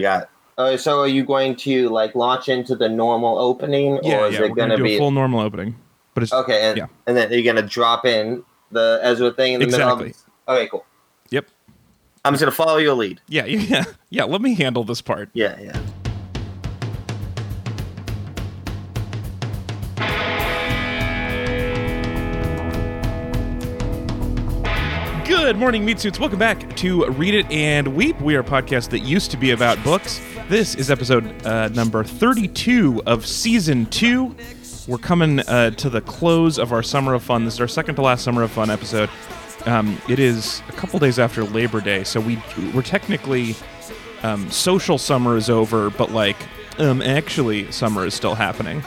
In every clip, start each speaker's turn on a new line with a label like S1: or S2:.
S1: got. Uh, so are you going to like launch into the normal opening,
S2: Yeah,
S1: or is
S2: yeah.
S1: it going
S2: gonna
S1: be
S2: a full normal opening, but it's
S1: okay? And,
S2: yeah.
S1: and then you're going to drop in the Ezra thing in the
S2: Exactly.
S1: middle. Of, okay, cool.
S2: Yep.
S1: I'm just going to follow your lead.
S2: Yeah, yeah, yeah. Let me handle this part.
S1: Yeah, yeah.
S2: Good morning, meat suits. Welcome back to Read It and Weep. We are a podcast that used to be about books. This is episode uh, number 32 of season two. We're coming uh, to the close of our Summer of Fun. This is our second to last Summer of Fun episode. Um, it is a couple days after Labor Day, so we we're technically um, social summer is over, but like um, actually summer is still happening.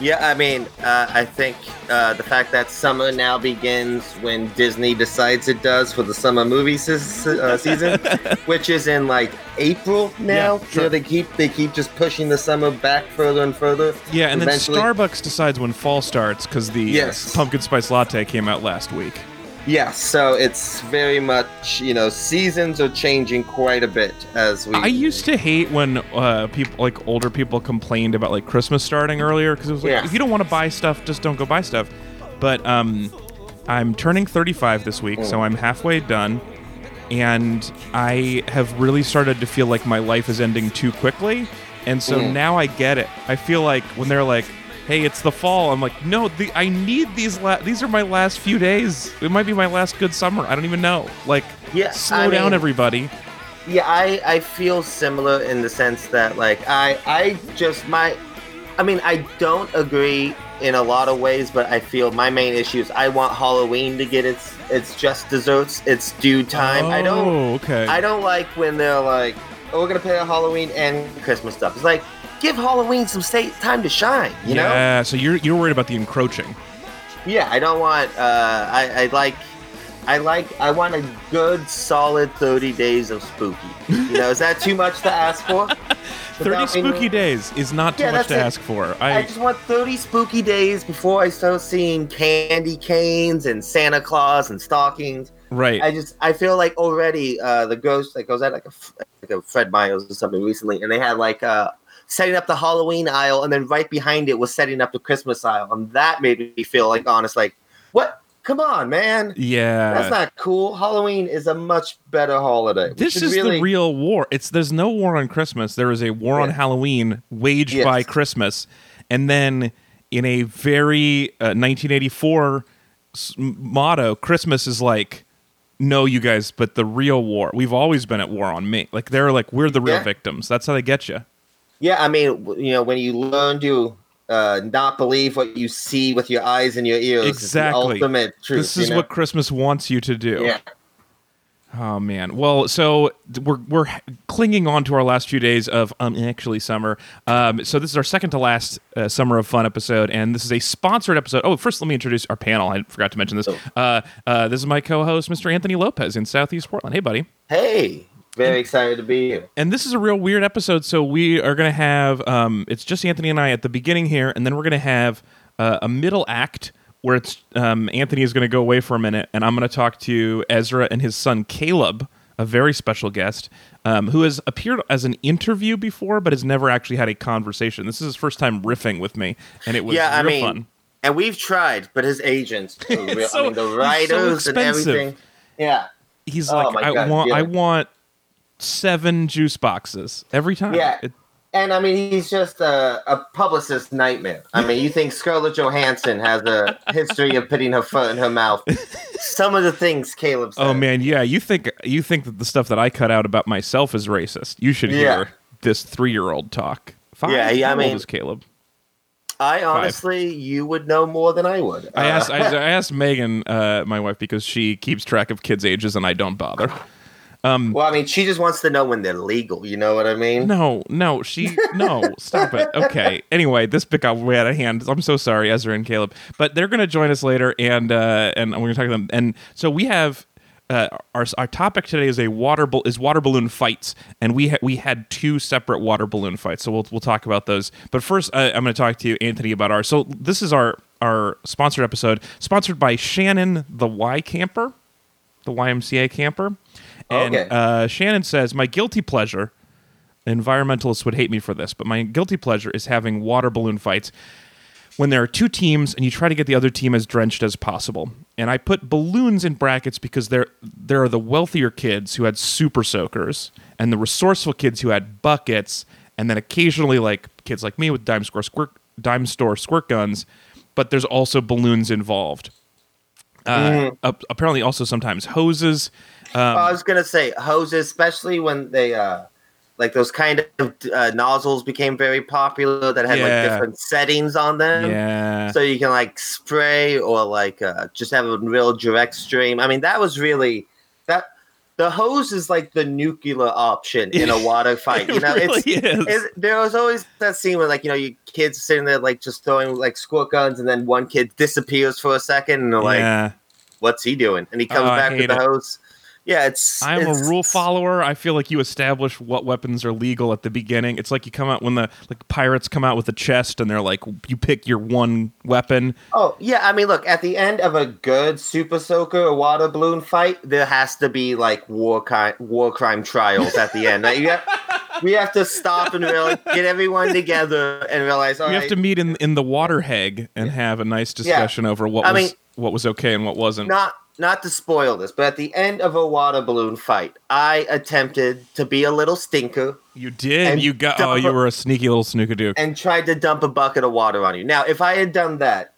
S1: Yeah, I mean, uh, I think uh, the fact that summer now begins when Disney decides it does for the summer movie se- uh, season, which is in like April now.
S2: Yeah, sure.
S1: know, they keep they keep just pushing the summer back further and further.
S2: Yeah, and then Starbucks decides when fall starts because the uh,
S1: Yes.
S2: pumpkin spice latte came out last week.
S1: Yeah, so it's very much you know seasons are changing quite a bit as we.
S2: I used to hate when uh, people like older people complained about like Christmas starting earlier because it was like
S1: Yeah.
S2: if you don't want to buy stuff, just don't go buy stuff. But um, I'm turning 35 this week, so I'm halfway done, and I have really started to feel like my life is ending too quickly, and so
S1: Mm.
S2: now I get it. I feel like when they're like. Hey, it's the fall. I'm like, no, the, I need these. La- these are my last few days. It might be my last good summer. I don't even know. Like,
S1: Yeah,
S2: slow
S1: I
S2: down,
S1: mean-
S2: everybody.
S1: Yeah, I, I feel similar in the sense that like I I just my I mean I don't agree in a lot of ways, but I feel my main issue is I want Halloween to get its its just desserts, its due time. I don't
S2: Oh, okay.
S1: I don't like when they're like, oh, we're gonna play Halloween and Christmas stuff. It's like give Halloween some time to shine, you know?
S2: yeah, so you're you're worried about the encroaching.
S1: Yeah, I don't want. Uh, I, I like. I like. I want a good, solid thirty days of spooky. You know, is that too much to ask for?
S2: Thirty
S1: being-
S2: spooky days is not too
S1: Yeah,
S2: much to
S1: it.
S2: ask for.
S1: I
S2: I,
S1: just want 30 spooky days before I start seeing candy canes and Santa Claus and stockings.
S2: Right.
S1: I just I feel like already uh, the ghost like was at like a like a Fred Meyers or something recently, and they had like uh setting up the Halloween aisle, and then right behind it was setting up the Christmas aisle, and that made me feel like honest, like what? Come on, man.
S2: yeah.
S1: That's not cool. Halloween is a much better holiday. We
S2: this is
S1: really,
S2: the real war. It's there's no war on Christmas. There is a war on Halloween waged
S1: Yes.
S2: by Christmas, and then in a very uh, 1984 s- motto, Christmas is like, no, you guys, but the real war. We've always been at war on me. Like they're like we're the real
S1: Yeah.
S2: victims. That's how they get you.
S1: Yeah, I mean, you know, when you learn to uh, not believe what you see with your eyes and your ears,
S2: Exactly.
S1: ultimate truth.
S2: This is
S1: you know?
S2: what Christmas wants you to do.
S1: Yeah.
S2: Oh man. Well, so we're we're clinging on to our last few days of um actually summer. Um, so this is our second to last uh, summer of fun episode, and this is a sponsored episode. Oh, first let me introduce our panel. I forgot to mention this.
S1: Oh.
S2: Uh, uh, this is my co-host, Mr. Anthony Lopez in Southeast Portland. Hey, buddy.
S1: Hey, very excited to be here.
S2: And this is a real weird episode. So we are going to have um, it's just Anthony and I at the beginning here, and then we're going to have uh, a middle act where it's um, Anthony is going to go away for a minute, and I'm going to talk to Ezra and his son Caleb, a very special guest um, who has appeared as an interview before, but has never actually had a conversation. This is his first time riffing with me, and it was
S1: yeah, I mean,
S2: fun.
S1: and we've tried, but his agents, real,
S2: so-
S1: I mean, the
S2: he's so
S1: and everything. Yeah,
S2: He's
S1: Oh
S2: like, I
S1: God,
S2: want,
S1: yeah.
S2: I want seven juice boxes every time.
S1: Yeah.
S2: It-
S1: and I mean, he's just a, a publicist nightmare. I mean, you think Scarlett Johansson has a history of putting her foot in her mouth? Some of the things Caleb said.
S2: Oh man, yeah. You think you think that the stuff that I cut out about myself is racist? You should hear
S1: Yeah.
S2: this three-year-old talk. Five?
S1: Yeah, yeah, I mean-
S2: is Caleb?
S1: I honestly, you would know more than I would.
S2: I
S1: Uh,
S2: asked I, I asked Megan, uh, my wife, because she keeps track of kids' ages and I don't bother.
S1: Well, I mean, she just wants to know when they're legal. You know what I mean?
S2: No, no, she no, stop it. Okay. Anyway, this bit got way out of hand. I'm so sorry, Ezra and Caleb. But they're gonna join us later and uh and we're gonna talk to them. And so we have uh, our our topic today is a water bal- is water balloon fights, and we ha- we had two separate water balloon fights. So we'll we'll talk about those. But first, uh, I'm going to talk to you, Anthony, about our. So this is our our sponsored episode, sponsored by Shannon the Y Camper the YMCA camper. And
S1: Okay.
S2: uh, Shannon says, My guilty pleasure, environmentalists would hate me for this, but my guilty pleasure is having water balloon fights when there are two teams and you try to get the other team as drenched as possible. And I put balloons in brackets because there there are the wealthier kids who had super soakers and the resourceful kids who had buckets and then occasionally like kids like me with dime store squirt dime store squirt guns, but there's also balloons involved. Uh, ap- apparently also sometimes hoses. Um,
S1: I was gonna say hoses, especially when they uh, like those kind of uh, nozzles became very popular that had
S2: Yeah.
S1: like different settings on them.
S2: yeah.
S1: So you can like spray or like uh, just have a real direct stream. I mean, that was really that. The hose is like the nuclear option in a water fight. You know,
S2: really
S1: it's, it's there was always that scene where like you know you kids sitting there like just throwing like squirt guns, and then one kid disappears for a second, and they're like, "What's he doing?" And he comes
S2: Oh,
S1: back with the
S2: it.
S1: hose. Yeah, it's.
S2: I'm a rule follower. I feel like you establish what weapons are legal at the beginning. It's like you come out when the like pirates come out with a chest and they're like you pick your one weapon.
S1: Oh yeah, I mean, look at the end of a good super soaker or water balloon fight, there has to be like war crime war crime trials at the end. Like, you have, we have to stop and really get everyone together and realize.
S2: We
S1: right,
S2: have to meet in in the water Hague and have a nice discussion over what
S1: I
S2: was
S1: mean-
S2: what was okay and what wasn't.
S1: not not to spoil this, but at the end of a water balloon fight, I attempted to be a little stinker
S2: you did.
S1: and
S2: You got. Oh, you were a sneaky little snookadook.
S1: and tried to dump a bucket of water on you. Now, if I had done that,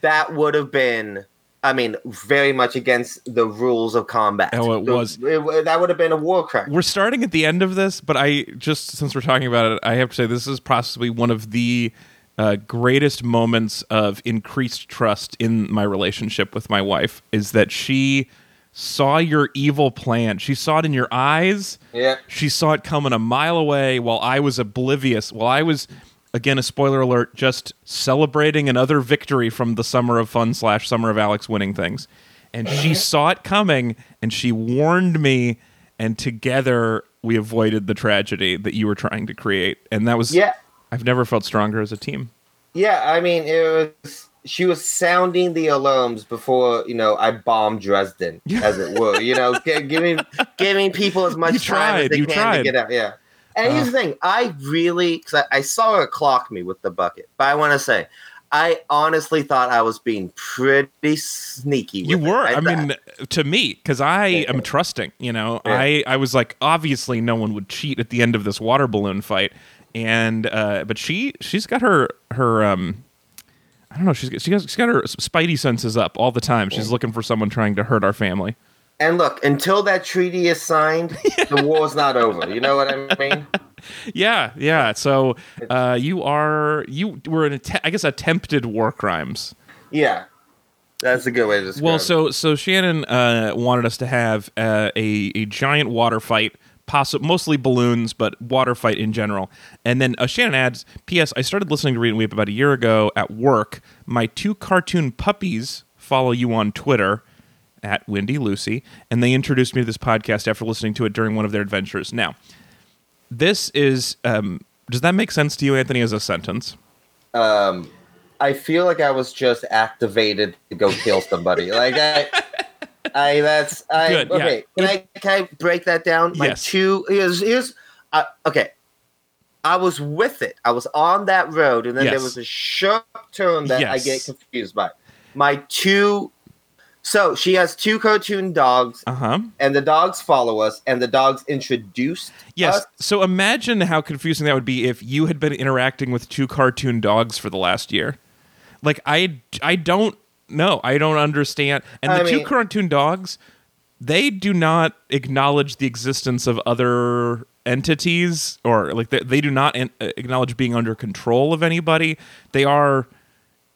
S1: that would have been. I mean, very much against the rules of combat.
S2: Oh, it
S1: The-
S2: was.
S1: it- that would have been a war crime.
S2: We're starting at the end of this, but I just since we're talking about it, I have to say this is possibly one of the uh, greatest moments of increased trust in my relationship with my wife. Is that she saw your evil plan? She saw it in your eyes.
S1: Yeah.
S2: She saw it coming a mile away while I was oblivious. While I was, again, a spoiler alert, just celebrating another victory from the Summer of Fun slash Summer of Alex winning things. And she saw it coming and she warned me, and together we avoided the tragedy that you were trying to create. And that was,
S1: Yeah.
S2: I've never felt stronger as a team.
S1: Yeah, I mean, it was. She was sounding the alarms before you know I bombed Dresden, as it were. You know, gi- giving giving people as much
S2: You
S1: time
S2: tried,
S1: as they
S2: you
S1: can
S2: tried.
S1: to get out. Yeah. And here's the thing: I really, because I, I saw her clock me with the bucket, but I want to say, I honestly thought I was being pretty sneaky.
S2: You were, I,
S1: thought-
S2: mean, to me, because I am trusting. You know,
S1: Yeah.
S2: I I was like, obviously, no one would cheat at the end of this water balloon fight, and uh, but she she's got her her um. I don't know. she's she got, she's got her spidey senses up all the time. She's looking for someone trying to hurt our family.
S1: and look, until that treaty is signed, the war's not over. You know what I mean?
S2: Yeah, yeah. So uh, you are you were an att- I guess attempted war crimes.
S1: Yeah, that's a good way to describe.
S2: Well, so so Shannon uh, wanted us to have uh, a a giant water fight, possi- mostly balloons, but water fight in general. And then uh, Shannon adds, "P.S. I started listening to Read and Weep about a year ago at work. My two cartoon puppies follow you on Twitter." At Windy Lucy, and they introduced me to this podcast after listening to it during one of their adventures. Now, this is um, does that make sense to you, Anthony, as a sentence?
S1: um, I feel like I was just activated to go kill somebody. like I, I that's I
S2: Good, yeah.
S1: okay. Can I can I break that down? My
S2: Yes.
S1: two here's here's uh, okay. I was with it. I was on that road, and then there was a sharp turn that I get confused by. My two. So she has two cartoon dogs,
S2: Uh huh.
S1: and the dogs follow us, and the dogs introduced
S2: Yes.
S1: us.
S2: So imagine how confusing that would be if you had been interacting with two cartoon dogs for the last year. Like I I don't know. I don't understand. And the
S1: I
S2: two
S1: mean-
S2: cartoon dogs, they do not acknowledge the existence of other entities or like they, they do not an- uh, acknowledge being under control of anybody. They are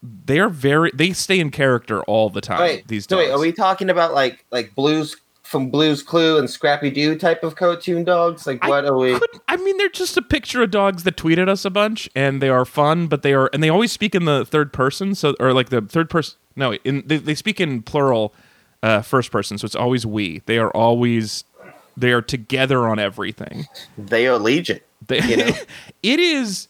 S2: they are very they stay in character all the time.
S1: Wait,
S2: these
S1: so
S2: dogs.
S1: wait, are we talking about like like Blues from Blues Clue and Scrappy Doo type of cartoon dogs? Like what
S2: I
S1: are we?
S2: I mean, they're just a picture of dogs that tweeted us a bunch, and they are fun, but they are, and they always speak in the third person, so or like the third person. No, in they, they speak in plural, uh, first person, so it's always we. They are always they are together on everything.
S1: They are Legion.
S2: They,
S1: You know?
S2: it is.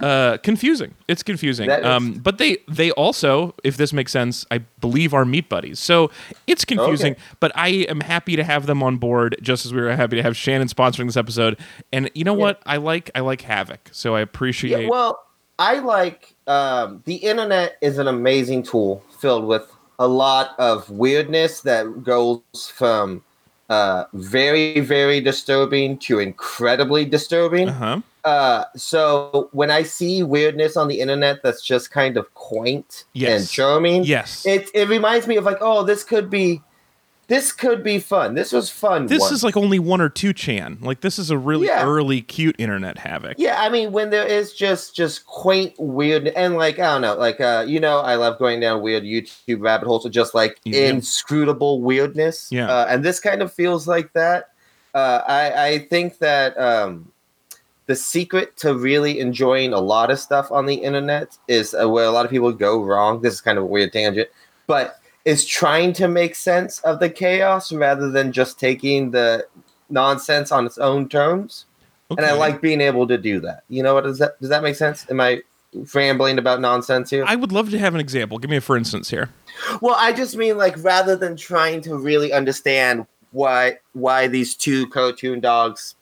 S2: Uh, confusing. It's confusing. Um, but they they also, if this makes sense, I believe are meat buddies. So it's confusing.
S1: Okay.
S2: But I am happy to have them on board, just as we were happy to have Shannon sponsoring this episode. And you know what? I like I like Havoc, so I appreciate.
S1: Yeah, well, I like um, the internet is an amazing tool filled with a lot of weirdness that goes from uh, very, very disturbing to incredibly disturbing.
S2: uh huh.
S1: Uh, so when I see weirdness on the internet that's just kind of quaint
S2: Yes.
S1: and charming,
S2: Yes.
S1: it it reminds me of like, oh, this could be, this could be fun. This was fun.
S2: this is like only one or two chan. Like this is a really
S1: Yeah.
S2: early cute internet havoc.
S1: Yeah, I mean when there is just just quaint weird and like I don't know, like uh you know I love going down weird YouTube rabbit holes of just like
S2: Yeah.
S1: inscrutable weirdness.
S2: Yeah.
S1: Uh, and this kind of feels like that. Uh I I think that um the secret to really enjoying a lot of stuff on the internet is uh, where a lot of people go wrong. This is kind of a weird tangent, but is trying to make sense of the chaos rather than just taking the nonsense on its own terms and I like being able to do that. You know what does that does that make sense? Am I rambling about nonsense here?
S2: I would love to have an example. Give me a for instance here.
S1: well, I just mean like rather than trying to really understand why why these two cartoon dogs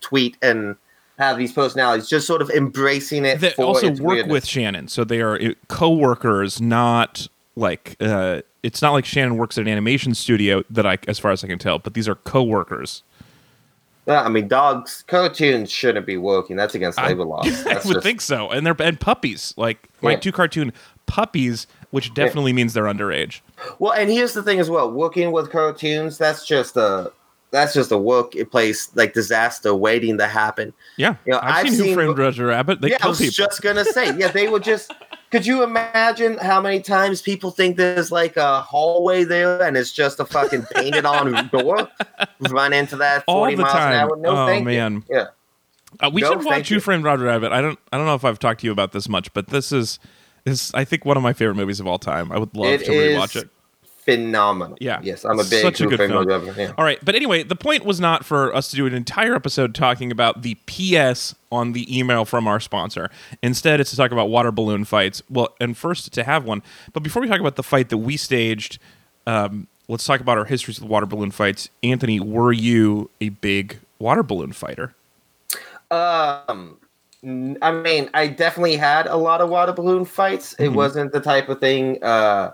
S1: tweet and have these personalities, just sort of embracing it.
S2: that also work
S1: weirdness.
S2: with Shannon. So they are co-workers, not like uh, it's not like Shannon works at an animation studio that I, as far as I can tell. But these are co-workers.
S1: Yeah, I mean, dogs cartoons shouldn't be working. That's against
S2: I-
S1: labor laws.
S2: I would
S1: just-
S2: think so, and they're and puppies. Like my
S1: Yeah.
S2: two cartoon puppies, which definitely means they're underage.
S1: Well, and here's the thing as well: working with cartoons, that's just a that's just a workplace like disaster waiting to happen.
S2: Yeah,
S1: You know,
S2: I've,
S1: I've
S2: seen, Who
S1: seen-
S2: Framed Roger Rabbit. They
S1: yeah, I was
S2: people.
S1: just gonna say, yeah, they would just. Could you imagine how many times people think there's like a hallway there and it's just a fucking painted on door? Run into that
S2: All
S1: forty
S2: the
S1: miles an
S2: time.
S1: hour? No,
S2: Oh,
S1: thank
S2: man.
S1: you. Yeah,
S2: Uh, we
S1: No,
S2: should watch Who
S1: you.
S2: Framed Roger Rabbit. I don't. I don't know if I've talked to you about this much, but this is is I think one of my favorite movies of all time. I would love
S1: It
S2: to rewatch it.
S1: Phenomenal.
S2: Yeah.
S1: yes, I'm a big
S2: Such a good film.
S1: Fan.
S2: All right, but anyway, the point was not for us to do an entire episode talking about the PS on the email from our sponsor. Instead, it's to talk about water balloon fights. Well, and first to have one. But before we talk about the fight that we staged, um, let's talk about our histories with water balloon fights. Anthony, were you a big water balloon fighter?
S1: Um, I mean, I definitely had a lot of water balloon fights. It
S2: Mhm.
S1: wasn't the type of thing uh,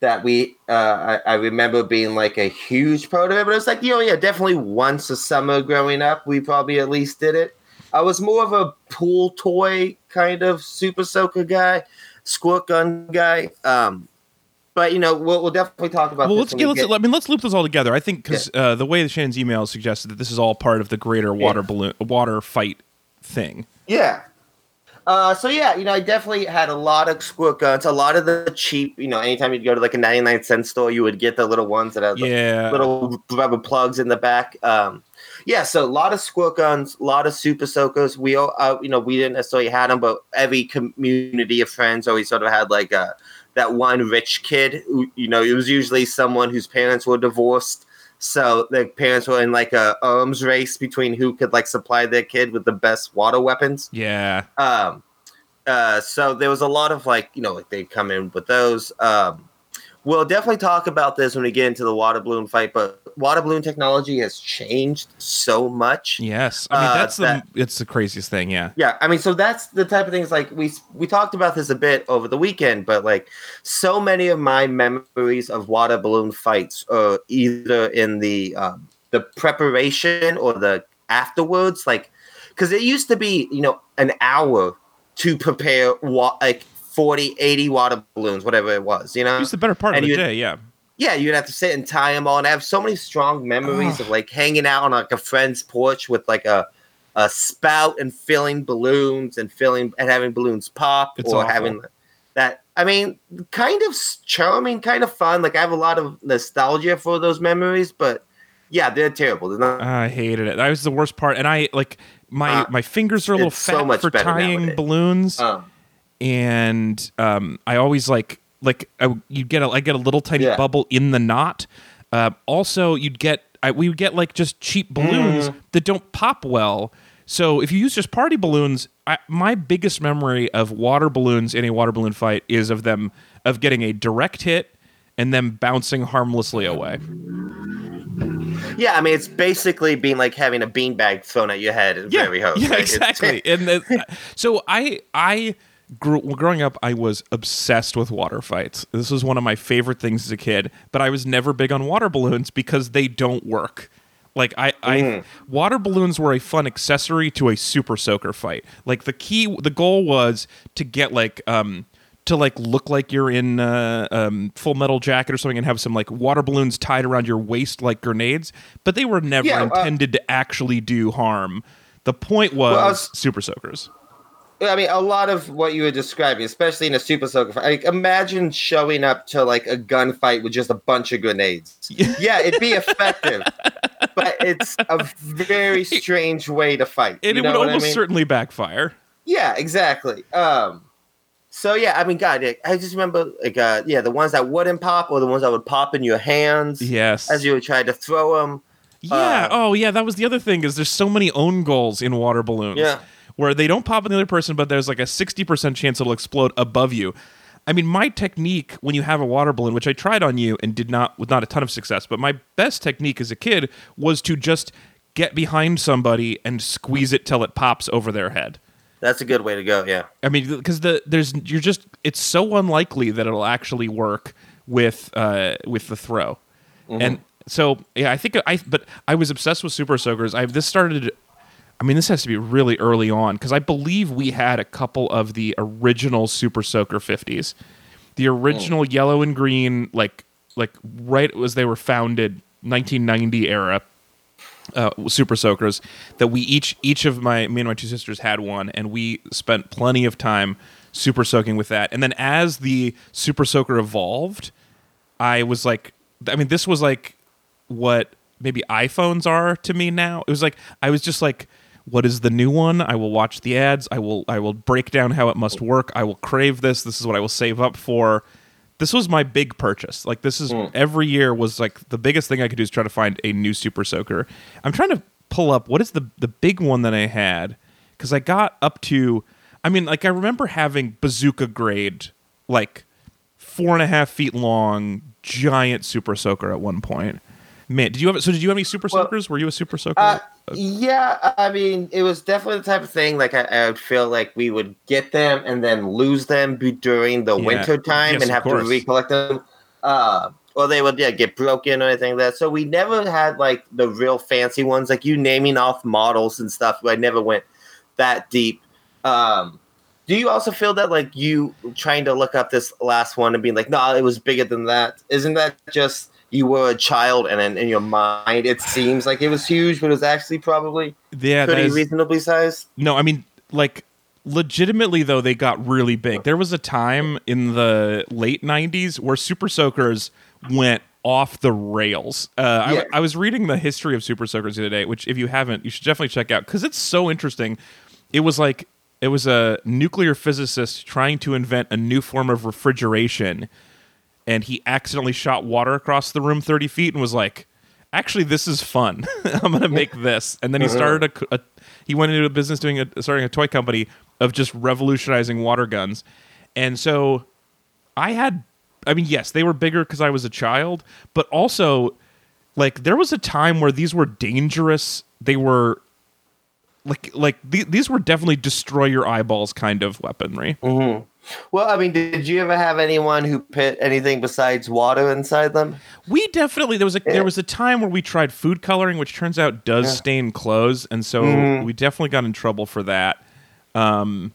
S1: that we. Uh, I, I remember being like a huge part of it, but it was like, you know, yeah, definitely once a summer growing up, we probably at least did it. I was more of a pool toy kind of super soaker guy, squirt gun guy. Um, but you know, we'll, we'll definitely talk about.
S2: well, let's get,
S1: we
S2: let's.
S1: get-
S2: I mean, let's loop this all together. I think because uh, the way that Shannon's email suggested that this is all part of the greater water
S1: Yeah.
S2: balloon water fight thing.
S1: Yeah. Uh, so yeah, you know, I definitely had a lot of squirt guns. A lot of the cheap, you know, anytime you'd go to like a ninety-nine cent store, you would get the little ones that have
S2: Yeah.
S1: little rubber plugs in the back. Um, yeah, so a lot of squirt guns, a lot of super soakers. We all, uh, you know, we didn't necessarily had them, but every community of friends always sort of had like a that one rich kid. Who, you know, it was usually someone whose parents were divorced. So the parents were in like a arms race between who could like supply their kid with the best water weapons.
S2: Yeah.
S1: Um, uh, so there was a lot of like, you know, like they come in with those. Um, we'll definitely talk about this when we get into the water balloon fight, but water balloon technology has changed so much.
S2: Yes, I mean
S1: Uh,
S2: that's the
S1: that-
S2: it's the craziest thing. Yeah,
S1: Yeah, I mean, so that's the type of things like we we talked about this a bit over the weekend, but like so many of my memories of water balloon fights are either in the um, the preparation or the afterwards, like because it used to be you know an hour to prepare wa- like 40, 80 water balloons, whatever it was, you know.
S2: it's the better part
S1: and
S2: of the day. Yeah,
S1: Yeah, you'd have to sit and tie them all. And I have so many strong memories of like hanging out on like a friend's porch with like a a spout and filling balloons and filling and having balloons pop
S2: It's
S1: or
S2: awful.
S1: having that. I mean, kind of charming, kind of fun. Like I have a lot of nostalgia for those memories, but yeah, they're terrible. They're not,
S2: I hated it. That was the worst part. And I like my
S1: Uh,
S2: my fingers are a little
S1: so
S2: fat
S1: much
S2: for tying
S1: nowadays.
S2: balloons,
S1: um,
S2: and um, I always like like I, you'd get a I get a little tiny
S1: Yeah.
S2: bubble in the knot. Uh, also, you'd get I, we would get like just cheap balloons
S1: Mm-hmm.
S2: that don't pop well. So if you use just party balloons, I, my biggest memory of water balloons in a water balloon fight is of them of getting a direct hit and them bouncing harmlessly away.
S1: Yeah, I mean it's basically being like having a beanbag thrown at your head
S2: Yeah, yeah,
S1: right?
S2: Exactly. and the, so I I grew growing up, I was obsessed with water fights. This was one of my favorite things as a kid. But I was never big on water balloons because they don't work. Like I, I water balloons were a fun accessory to a super soaker fight. Like the key, the goal was to get like um to like look like you're in uh, um, Full Metal Jacket or something, and have some like water balloons tied around your waist like grenades. But they were never
S1: Yeah, uh,
S2: intended to actually do harm. The point was,
S1: Well, was-
S2: super soakers.
S1: I mean, a lot of what you were describing, especially in a super soaker fight. Like, imagine showing up to like a gunfight with just a bunch of grenades. yeah, it'd be effective, but it's a very strange way to fight.
S2: And
S1: you
S2: it would almost
S1: I mean?
S2: certainly backfire.
S1: Yeah, exactly. Um, so yeah, I mean, God, I just remember like, uh, yeah, the ones that wouldn't pop, or the ones that would pop in your hands
S2: Yes.
S1: as you would try to throw them.
S2: Yeah.
S1: Uh,
S2: oh, yeah. That was the other thing is there's so many own goals in water balloons.
S1: Yeah.
S2: Where they don't pop in the other person, but there's like a 60% chance it'll explode above you. I mean, my technique when you have a water balloon, which I tried on you and did not with not a ton of success, but my best technique as a kid was to just get behind somebody and squeeze it till it pops over their head.
S1: That's a good way to go. Yeah.
S2: I mean, because the there's you're just it's so unlikely that it'll actually work with uh with the throw, and so yeah, I think I but I was obsessed with super soakers. I this started. I mean, this has to be really early on because I believe we had a couple of the original Super Soaker 50s, the original yellow and green, like like right as they were founded, 1990 era uh, super soakers that we each each of my me and my two sisters had one and we spent plenty of time super soaking with that. And then as the super soaker evolved i was like i mean this was like what maybe iphones are to me now. It was like i was just like what is the new one i will watch the ads i will i will break down how it must oh. work i will crave this this is what i will save up for this was my big purchase. Like this is hmm. every year was like the biggest thing I could do is try to find a new super soaker. I'm trying to pull up what is the the big one that I had because I got up to. I mean, like I remember having bazooka grade, like four and a half feet long, giant super soaker at one point. Man, did you have so? Did you have any super
S1: Well,
S2: soakers? Were you a super soaker?
S1: Uh, yeah, I mean, it was definitely the type of thing. Like I, I would feel like we would get them and then lose them during the
S2: Yeah.
S1: winter time
S2: Yes,
S1: and have to recollect them. Uh, or they would yeah get broken or anything like that. So we never had like the real fancy ones, like you naming off models and stuff. I never went that deep. Um, do you also feel that like you trying to look up this last one and being like, no, it was bigger than that? Isn't that just you were a child and then in your mind it seems like it was huge, but it was actually probably
S2: yeah,
S1: pretty
S2: is-
S1: reasonably sized?
S2: No, I mean, like, legitimately, though, they got really big. There was a time in the late 90s where Super Soakers went off the rails. Uh, I, I was reading the history of Super Soakers the other day, which, if you haven't, you should definitely check out because it's so interesting. It was like, it was a nuclear physicist trying to invent a new form of refrigeration, and he accidentally shot water across the room 30 feet and was like, actually this is fun. I'm gonna make this. And then he uh-huh. started a, a he went into a business doing a starting a toy company of just revolutionizing water guns. And so i had i mean yes they were bigger because i was a child but also like there was a time where these were dangerous they were like like th- these were definitely destroy your eyeballs kind of weaponry mm-hmm.
S1: Well, I mean, did you ever have anyone who put anything besides water inside them?
S2: We definitely there was a there was a time where we tried food coloring, which turns out does stain clothes, and so
S1: Mm-hmm.
S2: we definitely got in trouble for that. Um,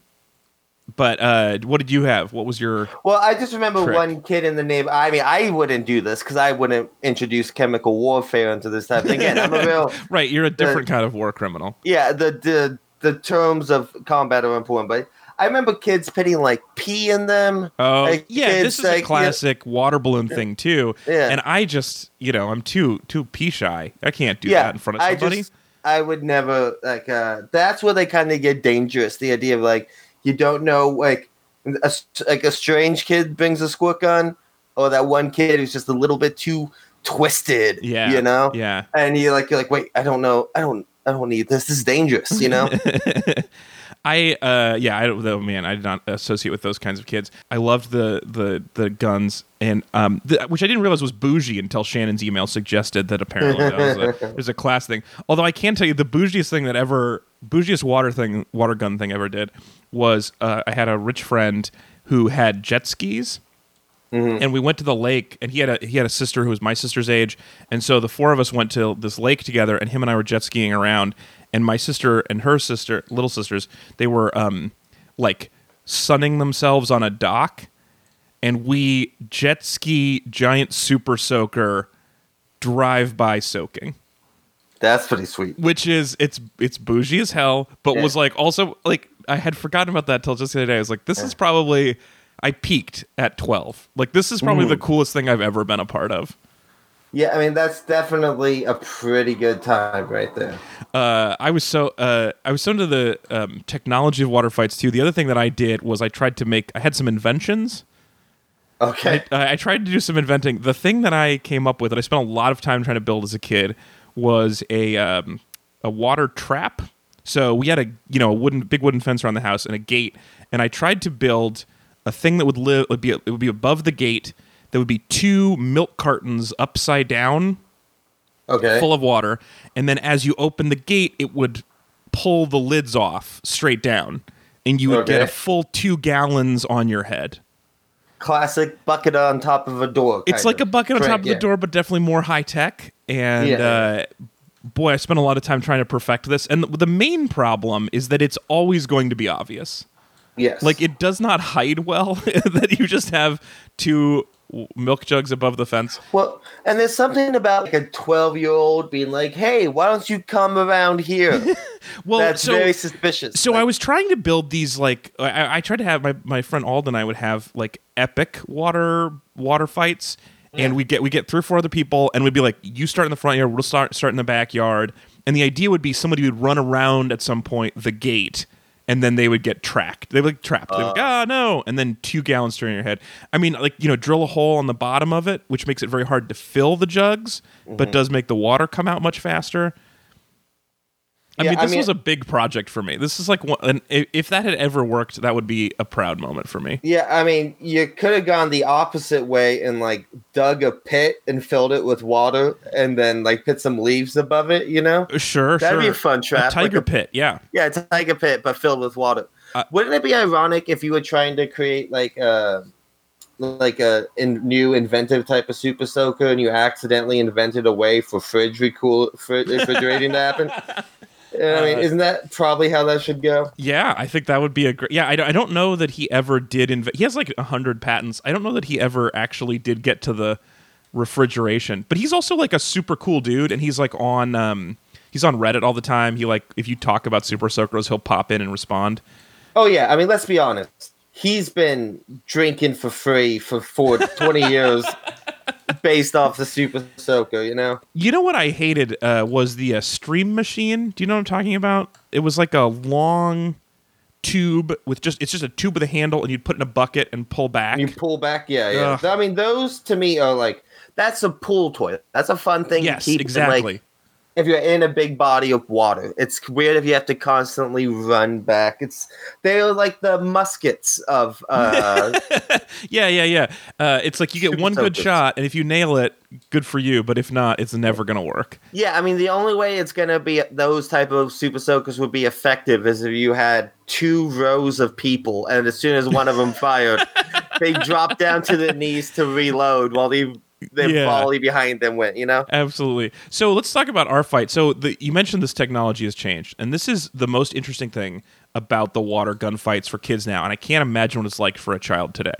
S2: but uh, what did you have? What was your?
S1: Well, I just remember
S2: Trick.
S1: one kid in the neighbor. I mean, I wouldn't do this because I wouldn't introduce chemical warfare into this type. Again, I'm a real
S2: Right, you're a different kind of war criminal.
S1: yeah. The the the terms of combat are important, but I remember kids putting like pee in them.
S2: Oh,
S1: Like,
S2: yeah,
S1: kids,
S2: this is
S1: like,
S2: a
S1: yeah.
S2: classic water balloon thing too.
S1: Yeah.
S2: and I just you know I'm too too pee shy. I can't do
S1: yeah,
S2: that in front of
S1: I
S2: somebody.
S1: just I would never like. uh That's where they kind of get dangerous. The idea of like you don't know like a, like a strange kid brings a squirt gun, or that one kid who's just a little bit too twisted.
S2: yeah,
S1: you know.
S2: yeah.
S1: and you're like, you're like, wait, I don't know, I don't, I don't need this. This is dangerous, you know.
S2: I uh yeah, I don't though man, I did not associate with those kinds of kids. I loved the the the guns and um the, which I didn't realize was bougie until Shannon's email suggested that apparently that was a, there's a class thing. Although I can tell you the bougiest thing that ever bougiest water thing water gun thing I ever did was uh, I had a rich friend who had jet skis and we went to the lake and he had a he had a sister who was my sister's age and so the four of us went to this lake together and him and I were jet skiing around and my sister and her sister little sisters they were um like sunning themselves on a dock and we jet ski giant super soaker drive by soaking
S1: That's pretty sweet.
S2: which is it's it's bougie as hell, but
S1: Yeah.
S2: was like also like I had forgotten about that till just the other day. I was like, this is probably I peaked at twelve. Like this is probably the coolest thing I've ever been a part of.
S1: Yeah, I mean that's definitely a pretty good time right there.
S2: Uh, I was so uh, I was so into the um, technology of water fights too. The other thing that I did was I tried to make I had some inventions.
S1: Okay.
S2: I, I tried to do some inventing. The thing that I came up with that I spent a lot of time trying to build as a kid was a um, a water trap. So we had a you know a wooden big wooden fence around the house and a gate, and I tried to build a thing that would live would be it would be above the gate. There would be two milk cartons upside down
S1: okay.
S2: full of water, and then as you open the gate, it would pull the lids off straight down, and you would get a full two gallons on your head.
S1: Classic bucket on top of a door.
S2: It's like a
S1: of.
S2: bucket on top of the
S1: yeah.
S2: door, but definitely more high tech. And
S1: Yeah.
S2: uh, boy, I spent a lot of time trying to perfect this. And the main problem is that it's always going to be obvious.
S1: Yes.
S2: Like it does not hide well that you just have two milk jugs above the fence.
S1: Well, and there's something about like a 12 year old being like, "Hey, why don't you come around here?"
S2: Well,
S1: That's
S2: so
S1: very suspicious.
S2: so
S1: Like,
S2: I was trying to build these like I, I tried to have my, my friend Alden and I would have like epic water water fights and we'd get we get three or four other people and we'd be like you start in the front yard we'll start start in the backyard and the idea would be somebody would run around at some point the gate and then they would get tracked. They would like trapped. They'd be like ah no and then two gallons turn your head. I mean like you know drill a hole on the bottom of it which makes it very hard to fill the jugs but does make the water come out much faster I
S1: Yeah,
S2: mean,
S1: I
S2: this
S1: mean-
S2: was a big project for me. This is like one, and if that had ever worked, that would be a proud moment for me.
S1: Yeah, I mean, you could have gone the opposite way and like dug a pit and filled it with water, and then like put some leaves above it. You know,
S2: Sure,
S1: that'd
S2: sure.
S1: be a fun
S2: A
S1: trap.
S2: tiger
S1: like
S2: pit, yeah.
S1: yeah, it's a tiger pit, but filled with water.
S2: Uh,
S1: Wouldn't it be ironic if you were trying to create like a like a in, new inventive type of super soaker, and you accidentally invented a way for fridge recool fri- refrigerating to happen? I mean,
S2: Uh,
S1: isn't that probably how that should go?
S2: Yeah, I think that would be a great. Yeah, I don't, I don't know that he ever did. Inv- he has like a hundred patents. I don't know that he ever actually did get to the refrigeration. But he's also like a super cool dude, and he's like on um he's on Reddit all the time. He like if you talk about super soakers, he'll pop in and respond.
S1: Oh yeah, I mean, let's be honest. He's been drinking for free for for 20 years based off the super soaker, you know?
S2: You know what I hated uh, was the uh, stream machine. Do you know what I'm talking about? It was like a long tube with just it's just a tube with a handle, and you'd put in a bucket and pull back.
S1: You pull back, yeah, yeah.
S2: Ugh.
S1: I mean, those to me are like that's a pool toy. That's a fun thing
S2: yes,
S1: to keep. in,
S2: exactly.
S1: like, if you're in a big body of water, it's weird if you have to constantly run back. It's they're like the muskets of uh,
S2: yeah, yeah, yeah. Uh, it's like you get one good shot, and if you nail it, good for you. But if not, it's never gonna work.
S1: Yeah, I mean the only way it's gonna be those type of super soakers would be effective is if you had two rows of people, and as soon as one of them fired, they dropped down to their knees to reload while the the
S2: Yeah.
S1: volley behind them went. You know?
S2: Absolutely. So let's talk about our fight. So the, you mentioned this technology has changed, and this is the most interesting thing about the water gun fights for kids now. And I can't imagine what it's like for a child today,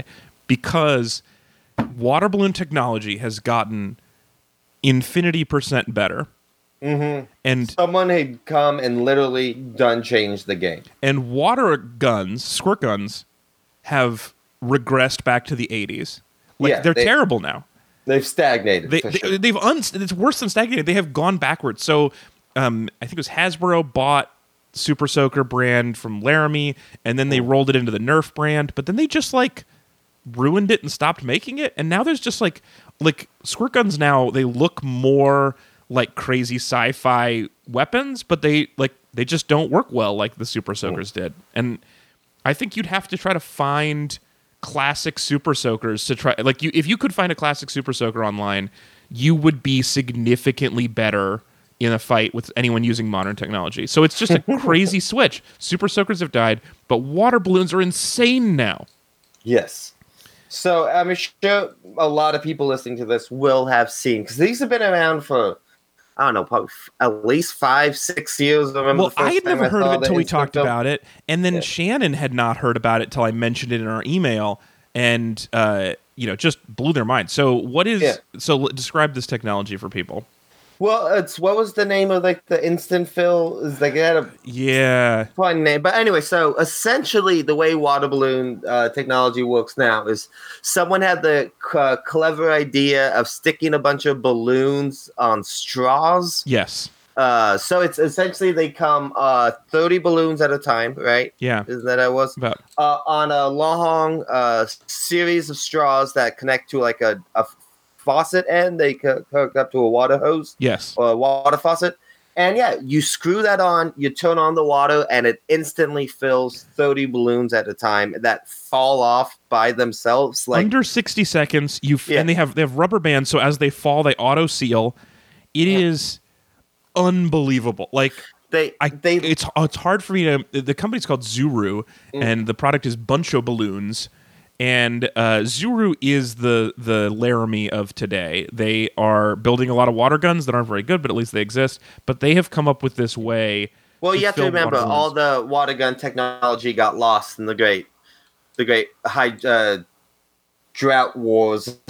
S2: because water balloon technology has gotten infinity percent better.
S1: Mm-hmm.
S2: And
S1: Someone had come and literally done changed the game.
S2: and water guns, squirt guns, have regressed back to the 80s. Like
S1: Yeah,
S2: they're
S1: they-
S2: terrible now.
S1: They've stagnated.
S2: They,
S1: for
S2: they,
S1: sure.
S2: un, it's worse than stagnated. They have gone backwards. So um, I think it was Hasbro bought Super Soaker brand from Larami, and then they rolled it into the Nerf brand. But then they just like ruined it and stopped making it. And now there's just like like squirt guns. Now they look more like crazy sci-fi weapons, but they like They just don't work well like the Super Soakers did. And I think you'd have to try to find classic Super Soakers to try. Like you, if you could find a classic Super Soaker online, you would be significantly better in a fight with anyone using modern technology. So it's just a crazy switch. Super Soakers have died, but water balloons are insane now.
S1: Yes. So I'm sure a lot of people listening to this will have seen because these have been around for I don't know, probably f- at least five, six years. I remember
S2: Well,
S1: the first
S2: I had never heard of it until we talked
S1: film.
S2: about it, and then
S1: Yeah.
S2: Shannon had not heard about it till I mentioned it in our email, and uh, you know, just blew their mind. So, what is
S1: Yeah.
S2: so? Describe this technology for people.
S1: Well, it's what was the name of like the instant fill? Is like it had a
S2: Yeah,
S1: fun name, but anyway. So essentially, the way water balloon uh, technology works now is someone had the c- clever idea of sticking a bunch of balloons on straws.
S2: yes,
S1: Uh, so it's essentially they come uh, thirty balloons at a time, right?
S2: yeah,
S1: Isn't that it was?
S2: about
S1: uh, on a long uh, series of straws that connect to like a, a faucet end. They co- hook up to a water hose
S2: yes.
S1: or a water faucet. And yeah, you screw that on, you turn on the water, and it instantly fills 30 balloons at a time that fall off by themselves. Like,
S2: Under sixty seconds, you f-
S1: Yeah.
S2: and they have they have rubber bands, so as they fall, they auto seal. It is unbelievable. Like
S1: they,
S2: I,
S1: they,
S2: it's it's hard for me to. The company's called Zuru,
S1: Mm.
S2: and the product is Bunch O balloons. And uh, Zuru is the the Larami of today. They are building a lot of water guns that aren't very good, but at least they exist. But they have come up with this way.
S1: well, you have to remember, all the water gun technology got lost in the great, the great high uh, drought wars.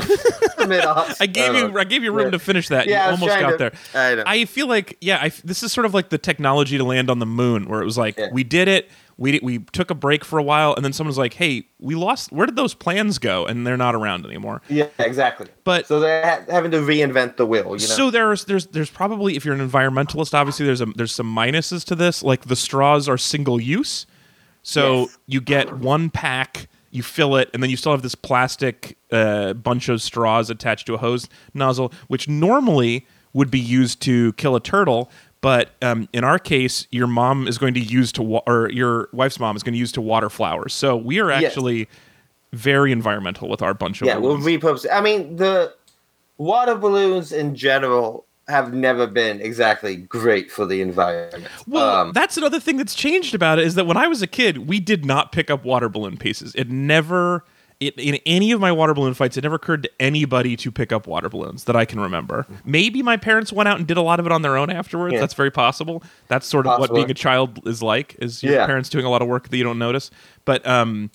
S2: I gave you. I gave you room
S1: Yeah.
S2: to finish that.
S1: Yeah,
S2: you almost got
S1: to-
S2: there.
S1: I.
S2: I feel like yeah, I this is sort of like the technology to land on the moon, where it was like
S1: Yeah.
S2: we did it, we we took a break for a while, and then someone's like, "Hey, we lost. Where did those plans go?" And they're not around anymore.
S1: Yeah, exactly.
S2: But
S1: So they're ha- having to reinvent the wheel. You know.
S2: so there's there's there's probably if you're an environmentalist, obviously there's a there's some minuses to this. Like the straws are single use, so
S1: Yes.
S2: you get one pack, you fill it, and then you still have this plastic uh, bunch of straws attached to a hose nozzle, which normally would be used to kill a turtle. But um, in our case, your mom is going to use to wa- or your wife's mom is going to use to water flowers. So we are
S1: Yes.
S2: actually very environmental with our bunch of
S1: yeah, we'll
S2: balloons.
S1: repurpose. I mean, the water balloons in general have never been exactly great for the environment.
S2: Well,
S1: Um,
S2: that's another thing that's changed about it is that when I was a kid, we did not pick up water balloon pieces. It never, it, in any of my water balloon fights, it never occurred to anybody to pick up water balloons that I can remember. Maybe my parents went out and did a lot of it on their own afterwards.
S1: Yeah.
S2: That's very possible. That's sort of what being a child is like, is your
S1: Yeah.
S2: parents doing a lot of work that you don't notice. But um,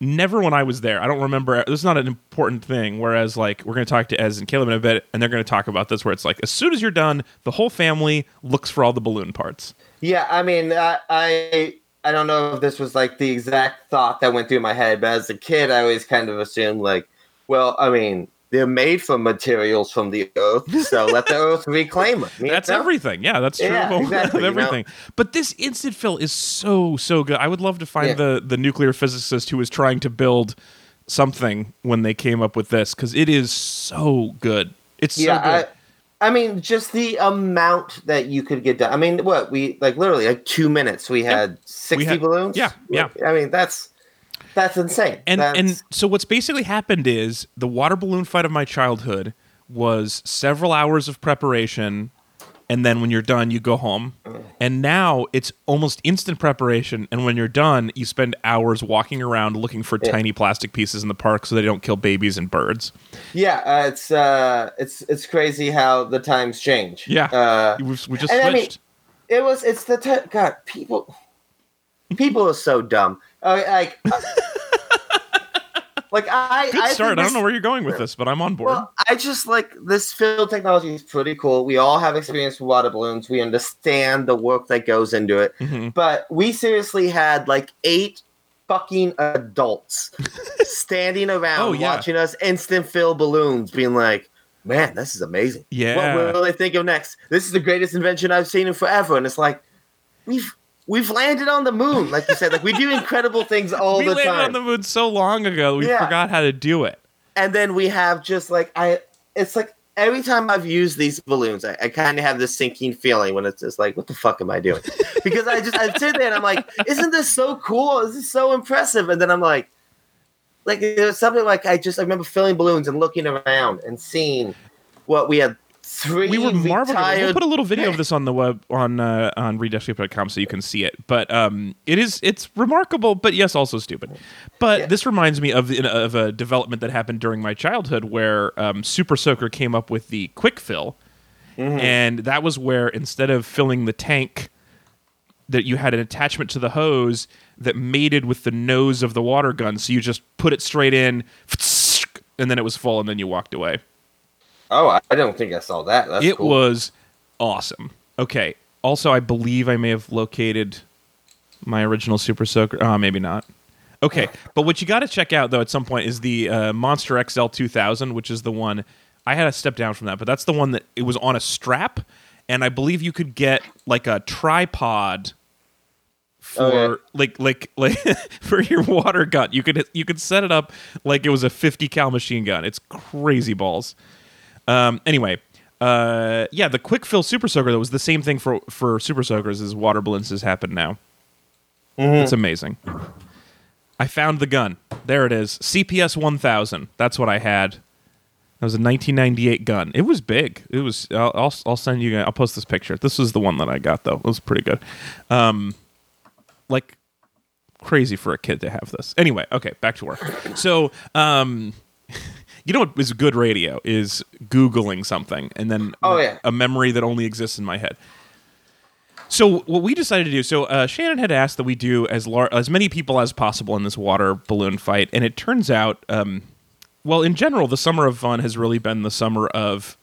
S2: never when I was there. I don't remember. This is not an important thing. Whereas, like, we're going to talk to Ez and Caleb in a bit, and they're going to talk about this. Where it's like, as soon as you're done, the whole family looks for all the balloon parts.
S1: yeah, I mean, I, I I don't know if this was like the exact thought that went through my head, but as a kid, I always kind of assumed like, well, I mean. They're made from materials from the earth, so let the earth reclaim them.
S2: That's
S1: know?
S2: everything. Yeah, that's true
S1: Yeah,
S2: of,
S1: exactly,
S2: of
S1: you know?
S2: everything. But this instant fill is so so good. I would love to find
S1: Yeah.
S2: the the nuclear physicist who was trying to build something when they came up with this because it is so good. It's so
S1: yeah,
S2: good.
S1: I, I mean, just the amount that you could get done. I mean, what we like literally like two minutes. We had sixty
S2: had-
S1: balloons.
S2: yeah, yeah.
S1: I mean, that's that's insane.
S2: and
S1: That's-
S2: and so what's basically happened is the water balloon fight of my childhood was several hours of preparation and then when you're done you go home and now it's almost instant preparation and when you're done you spend hours walking around looking for tiny plastic pieces in the park so they don't kill babies and birds
S1: yeah, uh, it's uh, it's it's crazy how the times change.
S2: yeah
S1: uh,
S2: we we just
S1: and I mean-
S2: switched
S1: it was. It's the t- God. People, people are so dumb. Like, like I.
S2: good
S1: I
S2: start i don't know where you're going with this but i'm on board
S1: Well, I just like this field technology is pretty cool. We all have experience with water balloons. We understand the work that goes into it.
S2: Mhm.
S1: But we seriously had like eight fucking adults standing around
S2: Oh, yeah.
S1: watching us instant fill balloons, being like, man, this is amazing.
S2: Yeah.
S1: What will they think of next? This is the greatest invention I've seen in forever. And it's like, we've. We've landed on the moon, like you said. Like we do incredible things all
S2: we
S1: the time.
S2: We landed on the moon so long ago we
S1: Yeah.
S2: forgot how to do it
S1: and then we have just like I it's like every time I've used these balloons, I, I kind of have this sinking feeling when it's just like, what the fuck am I doing? because I just I sit there and I'm like, isn't this so cool? This is so impressive. And then I'm like, like there's something like I just I remember filling balloons and looking around and seeing what we had three.
S2: we were marveling. We'll put a little video of this on the web on uh, on readescape.com so you can see it. But um, it is it's remarkable, but yes, also stupid. But
S1: Yeah.
S2: this reminds me of of a development that happened during my childhood where um, Super Soaker came up with the quick fill, and that was where instead of filling the tank. That you had an attachment to the hose that mated with the nose of the water gun, so you just put it straight in, and then it was full, and then you walked away
S1: Oh, I don't think I saw that. That's
S2: it
S1: cool.
S2: was awesome. Okay. Also, I believe I may have located my original Super Soaker. Oh, maybe not. Okay, but what you got to check out though at some point is the uh, Monster XL 2000, which is the one I had to step down from that, but that's the one that it was on a strap, and I believe you could get like a tripod for
S1: Okay.
S2: like like like for your water gun. You could you could set it up like it was a 50 cal machine gun. It's crazy balls. Um, anyway, uh, yeah, the quick fill super soaker that was the same thing for for super soakers as water balloons has happened now. It's amazing. I found the gun. There it is. CPS 1000. That's what I had. That was a 1998 gun. It was big. It was. I'll, I'll, I'll send you. I'll post this picture. This was the one that I got though. It was pretty good. Um, like crazy for a kid to have this. Anyway, okay, back to work. So, um, you know what is good radio is googling something and then
S1: Oh, yeah.
S2: a memory that only exists in my head. So what we decided to do, so uh, Shannon had asked that we do as lar- as many people as possible in this water balloon fight, and it turns out, um, well, in general, the summer of fun has really been the summer of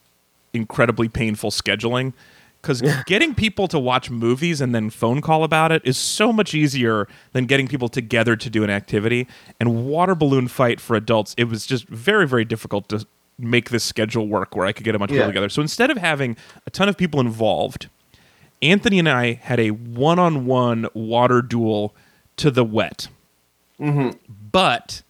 S2: incredibly painful scheduling because getting people to watch movies and then phone call about it is so much easier than getting people together to do an activity. And water balloon fight for adults, it was just very very difficult to make this schedule work where I could get a bunch of
S1: Yeah.
S2: people together. So instead of having a ton of people involved, Anthony and I had a one-on-one water duel to the wet. But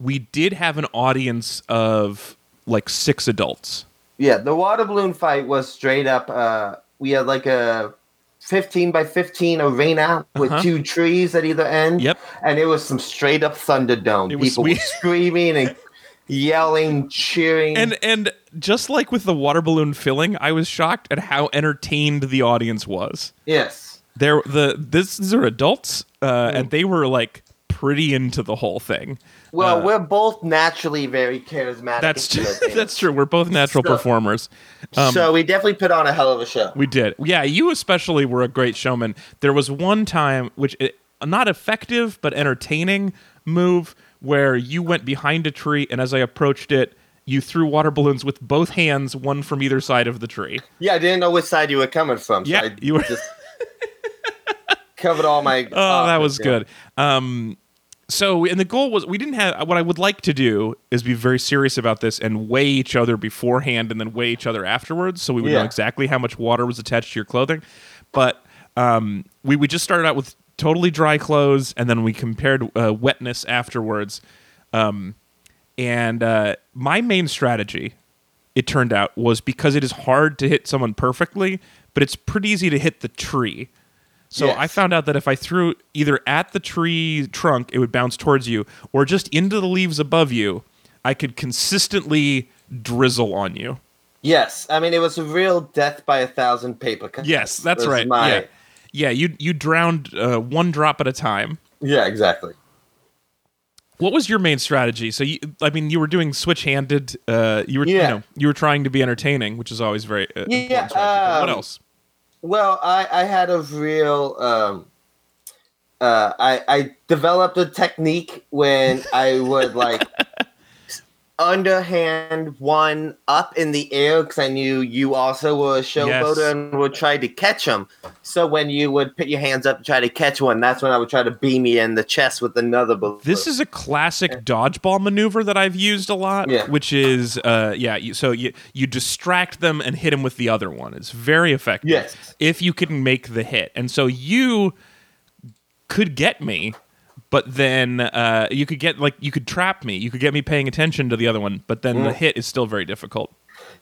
S2: we did have an audience of like six adults.
S1: Yeah, the water balloon fight was straight up. Uh, we had like a 15 by 15 arena with
S2: Uh-huh.
S1: two trees at either end.
S2: Yep.
S1: And it was some straight up Thunderdome.
S2: It
S1: People were screaming and yelling, cheering.
S2: And and just like with the water balloon filling, I was shocked at how entertained the audience was.
S1: yes.
S2: There the this these are adults, uh, and they were like pretty into the whole thing.
S1: Well,
S2: Uh,
S1: we're both naturally very charismatic.
S2: That's true. that's true. We're both natural
S1: So-
S2: performers. Um,
S1: so we definitely put on a hell of a show.
S2: We did. Yeah, you especially were a great showman. There was one time, which it, not effective but entertaining move, where you went behind a tree, and as I approached it, you threw water balloons with both hands, one from either side of the tree.
S1: Yeah, I didn't know which side you were coming from. So
S2: Yeah,
S1: I
S2: you were-
S1: just covered all my.
S2: Oh, that was
S1: yeah.
S2: good. Um, so, and the goal was we didn't have what I would like to do is be very serious about this and weigh each other beforehand and then weigh each other afterwards, so we would know exactly how much water was attached to your clothing. But um, we we just started out with totally dry clothes, and then we compared uh, wetness afterwards. Um, and uh, my main strategy, it turned out, was because it is hard to hit someone perfectly, but it's pretty easy to hit the tree. So
S1: Yes.
S2: I found out that if I threw either at the tree trunk, it would bounce towards you, or just into the leaves above you, I could consistently drizzle on you.
S1: Yes, I mean it was a real death by a thousand paper cuts.
S2: Yes, that's right.
S1: my-
S2: Yeah, yeah. You you drowned uh, one drop at a time.
S1: yeah, exactly.
S2: What was your main strategy? So you, I mean, you were doing switch-handed. Uh, you were, you know, you were trying to be entertaining, which is always very uh,
S1: Yeah.
S2: But what
S1: um,
S2: else?
S1: Well, I, I had a real um uh I I developed a technique when I would like underhand one up in the air because I knew you also were a showboater
S2: Yes.
S1: and would try to catch them. So when you would put your hands up and try to catch one, that's when I would try to beam you in the chest with another balloon.
S2: This is a classic dodgeball maneuver that I've used a lot,
S1: Yeah.
S2: which is, uh, yeah. You, so you you distract them and hit them with the other one. It's very effective.
S1: Yes.
S2: if you can make the hit, and so you could get me, but then uh, you could get like you could trap me. You could get me paying attention to the other one, but then
S1: Mm.
S2: the hit is still very difficult.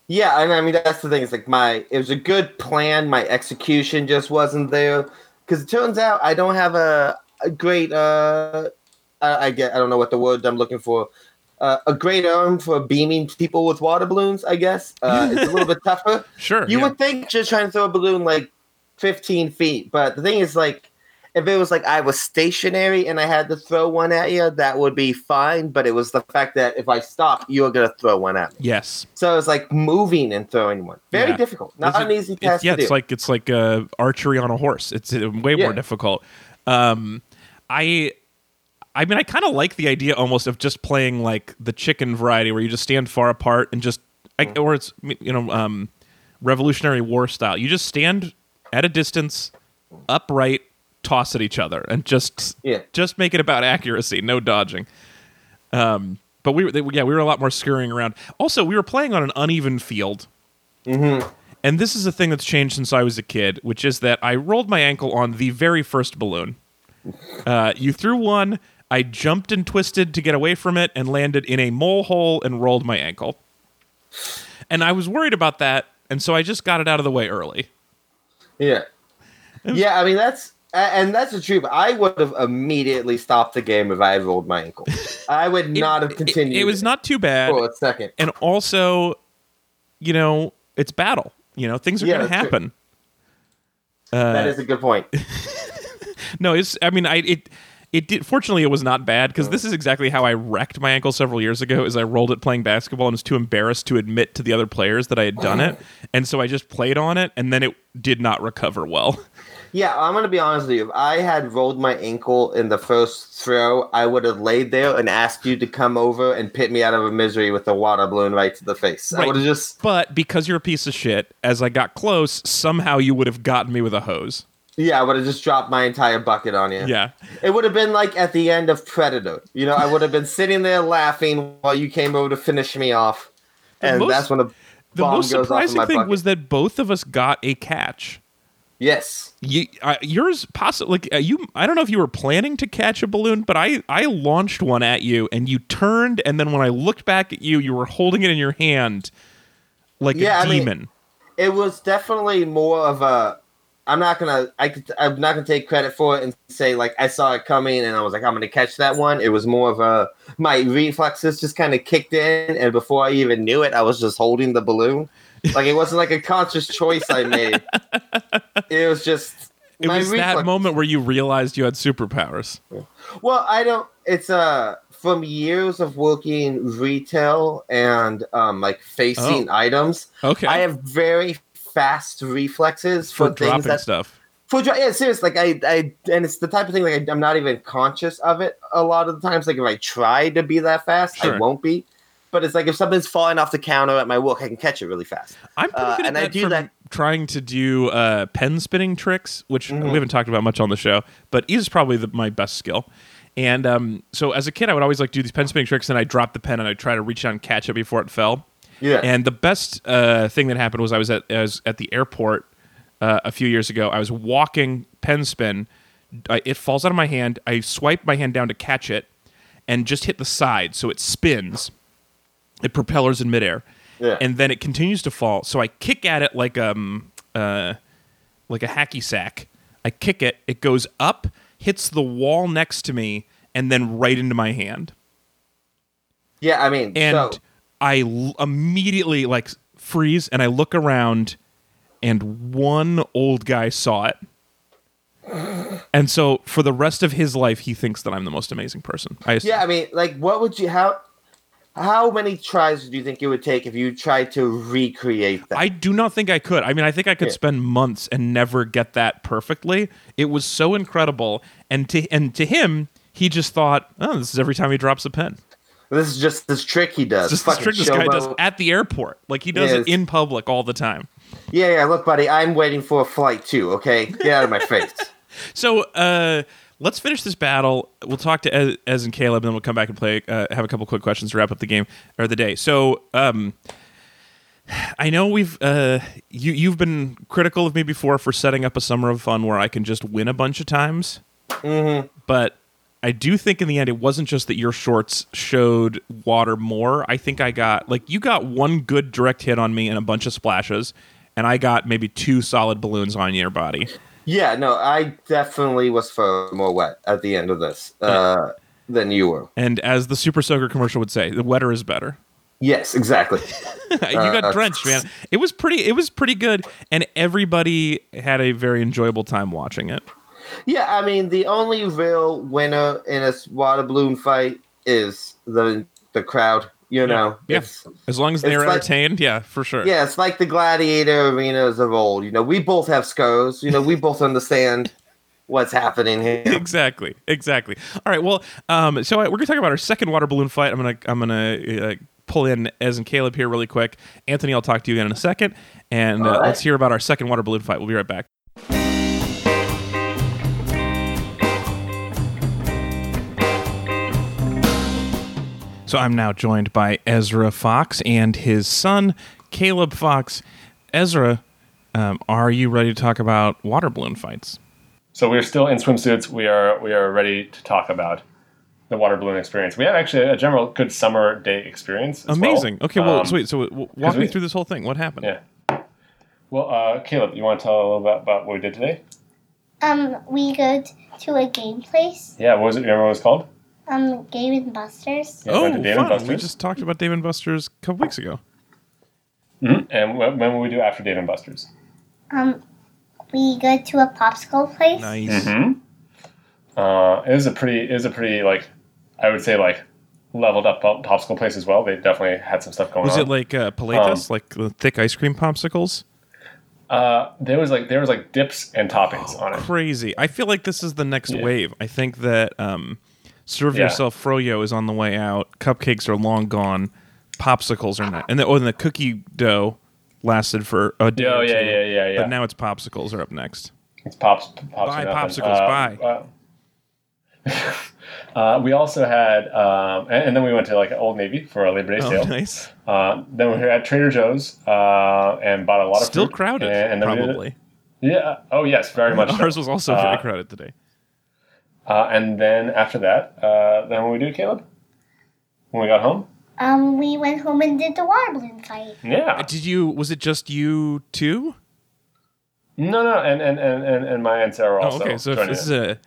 S1: Yeah, and I mean that's the thing. It's like my it was a good plan. My execution just wasn't there because it turns out I don't have a, a great. uh I, I get I don't know what the word I'm looking for. Uh, a great arm for beaming people with water balloons. I guess uh, it's a little bit tougher.
S2: Sure.
S1: You
S2: yeah.
S1: would think just trying to throw a balloon like 15 feet, but the thing is like. If it was like I was stationary and I had to throw one at you, that would be fine. But it was the fact that if I stopped, you were gonna throw one at me.
S2: Yes.
S1: So it's like moving and throwing one. Very
S2: Yeah.
S1: difficult. Not
S2: It's-
S1: an easy
S2: it's-
S1: task
S2: yeah,
S1: to do.
S2: it's like it's like uh, archery on a horse. It's uh, way more
S1: Yeah.
S2: difficult. Um, I, I mean, I kind of like the idea almost of just playing like the chicken variety, where you just stand far apart and just, I,
S1: Mm-hmm.
S2: or it's you know, um, Revolutionary War style. You just stand at a distance, upright, toss at each other, and just
S1: Yeah.
S2: just make it about accuracy, no dodging. Um, but we were yeah, we were a lot more scurrying around. Also, we were playing on an uneven field. And this is a thing that's changed since I was a kid, which is that I rolled my ankle on the very first balloon. Uh, you threw one, I jumped and twisted to get away from it and landed in a mole hole and rolled my ankle. And I was worried about that, and so I just got it out of the way early.
S1: yeah. Yeah, I mean that's and that's the truth. I would have immediately stopped the game if I had rolled my ankle. I would not have continued.
S2: It, was not too bad.
S1: for a second.
S2: And also, you know, it's battle. You know, things are
S1: Yeah,
S2: going to happen. Uh,
S1: that is a good point.
S2: No, it's. I mean, I it it did. Fortunately, it was not bad because this is exactly how I wrecked my ankle several years ago. Is I rolled it playing basketball and was too embarrassed to admit to the other players that I had done it, and so I just played on it, and then it did not recover well.
S1: Yeah, I'm gonna be honest with you. If I had rolled my ankle in the first throw, I would have laid there and asked you to come over and pit me out of a misery with a water balloon right to the face. I would have just
S2: But because you're a piece of shit, as I got close, somehow you would have gotten me with a hose.
S1: yeah, I would have just dropped my entire bucket on you.
S2: Yeah.
S1: It would have been like at the end of Predator. You know, I would have been sitting there laughing while you came over to finish me off. And
S2: most-
S1: that's when the,
S2: The most
S1: goes off in
S2: surprising thing
S1: bucket.
S2: was that both of us got a catch.
S1: yes.
S2: You, uh, yours possibly like uh, you. I don't know if you were planning to catch a balloon, but I I launched one at you, and you turned, and then when I looked back at you, you were holding it in your hand like
S1: Yeah,
S2: a
S1: I mean-
S2: demon.
S1: It was definitely more of a. I'm not gonna. I I'm not gonna take credit for it and say like I saw it coming and I was like I'm gonna catch that one. It was more of a my reflexes just kind of kicked in and before I even knew it, I was just holding the balloon. Like it wasn't like a conscious choice I made. It was just.
S2: it
S1: my
S2: was that moment where you realized you had superpowers.
S1: Well, I don't. It's uh from years of working retail and um like facing
S2: Oh.
S1: items.
S2: Okay,
S1: I have very fast reflexes
S2: for
S1: for, things
S2: dropping
S1: that
S2: stuff.
S1: for yeah, serious. Like I, I, and it's the type of thing like I, I'm not even conscious of it a lot of the times. Like if I try to be that fast,
S2: Sure.
S1: I won't be. But it's like if something's falling off the counter at my work, I can catch it really fast.
S2: I'm pretty
S1: uh,
S2: good at
S1: and I
S2: that
S1: do that-
S2: trying to do uh, pen spinning tricks, which
S1: Mhm.
S2: we haven't talked about much on the show, but is probably the, my best skill. And um, so as a kid, I would always like do these pen spinning tricks, and I drop the pen and I try to reach out and catch it before it fell.
S1: Yeah.
S2: And the best uh, thing that happened was I was at I was at the airport uh, a few years ago. I was walking pen spin. I, it falls out of my hand. I swipe my hand down to catch it, and just hit the side, so it spins. It propellers in midair,
S1: Yeah.
S2: and then it continues to fall. So I kick at it like um uh like a hacky sack. I kick it. It goes up, hits the wall next to me, and then right into my hand
S1: yeah, I mean,
S2: and
S1: so
S2: I l- immediately like freeze and I look around and one old guy saw it. And so for the rest of his life he thinks that I'm the most amazing person. I
S1: yeah, I mean, like, what would you how? How many tries do you think it would take if you tried to recreate that?
S2: I do not think I could. I mean, I think I could
S1: Yeah.
S2: spend months and never get that perfectly. It was so incredible, and to and to him, he just thought, "Oh, this is every time he drops a pen."
S1: this is just this trick he does.
S2: It's just this trick this guy does at the airport, like he does
S1: Yeah,
S2: it in public all the time.
S1: Yeah, yeah. Look, buddy, I'm waiting for a flight too. Okay, get out of my face.
S2: So uh, let's finish this battle. We'll talk to Ez, Ez and Caleb, and then we'll come back and play. Uh, have a couple quick questions to wrap up the game or the day. So um, I know we've uh, you you've been critical of me before for setting up a summer of fun where I can just win a bunch of times.
S1: Mm-hmm.
S2: But I do think in the end it wasn't just that your shorts showed water more. I think I got like you got one good direct hit on me and a bunch of splashes, and I got maybe two solid balloons on your body.
S1: Yeah, no, I definitely was far more wet at the end of this uh, than you were.
S2: And as the Super Soaker commercial would say, the wetter is better.
S1: Yes, exactly.
S2: you got
S1: Uh,
S2: drenched, man. It was pretty. It was pretty good, and everybody had a very enjoyable time watching it.
S1: Yeah, I mean, the only real winner in a water balloon fight is the the crowd. You know,
S2: Yeah.
S1: It's,
S2: As long as they're
S1: It's like-
S2: entertained, yeah, for sure.
S1: yeah, it's like the gladiator arenas of old. You know, we both have scars. You know, we both understand what's happening here.
S2: exactly exactly all right well um so I, we're gonna talk about our second water balloon fight i'm gonna i'm gonna uh, pull in Ez and caleb here really quick anthony i'll talk to you again in a second and uh,
S1: right.
S2: let's hear about our second water balloon fight we'll be right back so i'm now joined by ezra fox and his son caleb fox ezra um, are you ready to talk about water balloon fights
S3: So we're still in swimsuits. We are we are ready to talk about the water balloon experience. We have actually a general good summer day experience. as well.
S2: Amazing. Okay, well,
S3: Um,
S2: so wait, so w- walk me through this whole thing. What happened?
S3: Yeah. Well, uh, Caleb, you want to tell a little bit about what we did today?
S4: Um, we go to a game place.
S3: Yeah. What was it? Remember what it was called?
S4: Um, Game and Buster's.
S3: Yeah,
S2: Oh,
S3: went to Dave and
S2: fun. We just talked about Dave and Buster's a couple weeks ago.
S3: Mhm. And when, when will we do after Dave and Buster's?
S4: Um, we go to a popsicle place.
S2: Nice.
S3: Mm-hmm. Uh, it was a pretty. It was a pretty like, I would say like, leveled up pop- popsicle place as well. They definitely had some stuff going
S2: Was
S3: on.
S2: it like uh, Paletas, like the thick ice cream popsicles?
S3: uh, there was like there was like dips and toppings on it.
S2: Crazy. I feel like this is the next
S3: Yeah.
S2: wave. I think that um, serve
S3: Yeah.
S2: yourself froyo is on the way out. Cupcakes are long gone. Popsicles are not, and the, oh, and the cookie dough lasted for a day.
S3: Oh yeah,
S2: two,
S3: yeah, yeah, yeah.
S2: But now it's popsicles are up next.
S3: It's pops, pops nothing.
S2: popsicles,
S3: Uh,
S2: bye.
S3: uh, uh, we also had, um, and, and then we went to like Old Navy for a Labor Day
S2: Oh,
S3: sale.
S2: nice.
S3: Uh, then we were here at Trader Joe's uh, and bought a lot of
S2: Still crowded,
S3: And, and did-
S2: probably.
S3: yeah. Oh yes, very much. so.
S2: Ours was also very
S3: Uh,
S2: crowded today.
S3: Uh, and then after that, uh, then what we do, Caleb? When we got home?
S4: Um, we went home and did the water balloon fight.
S3: Yeah.
S2: Did you? Was it just you two?
S3: No, no, and and and and, and my and Sarah
S2: Oh,
S3: also.
S2: okay. So if
S3: joined
S2: this is
S3: in.
S2: a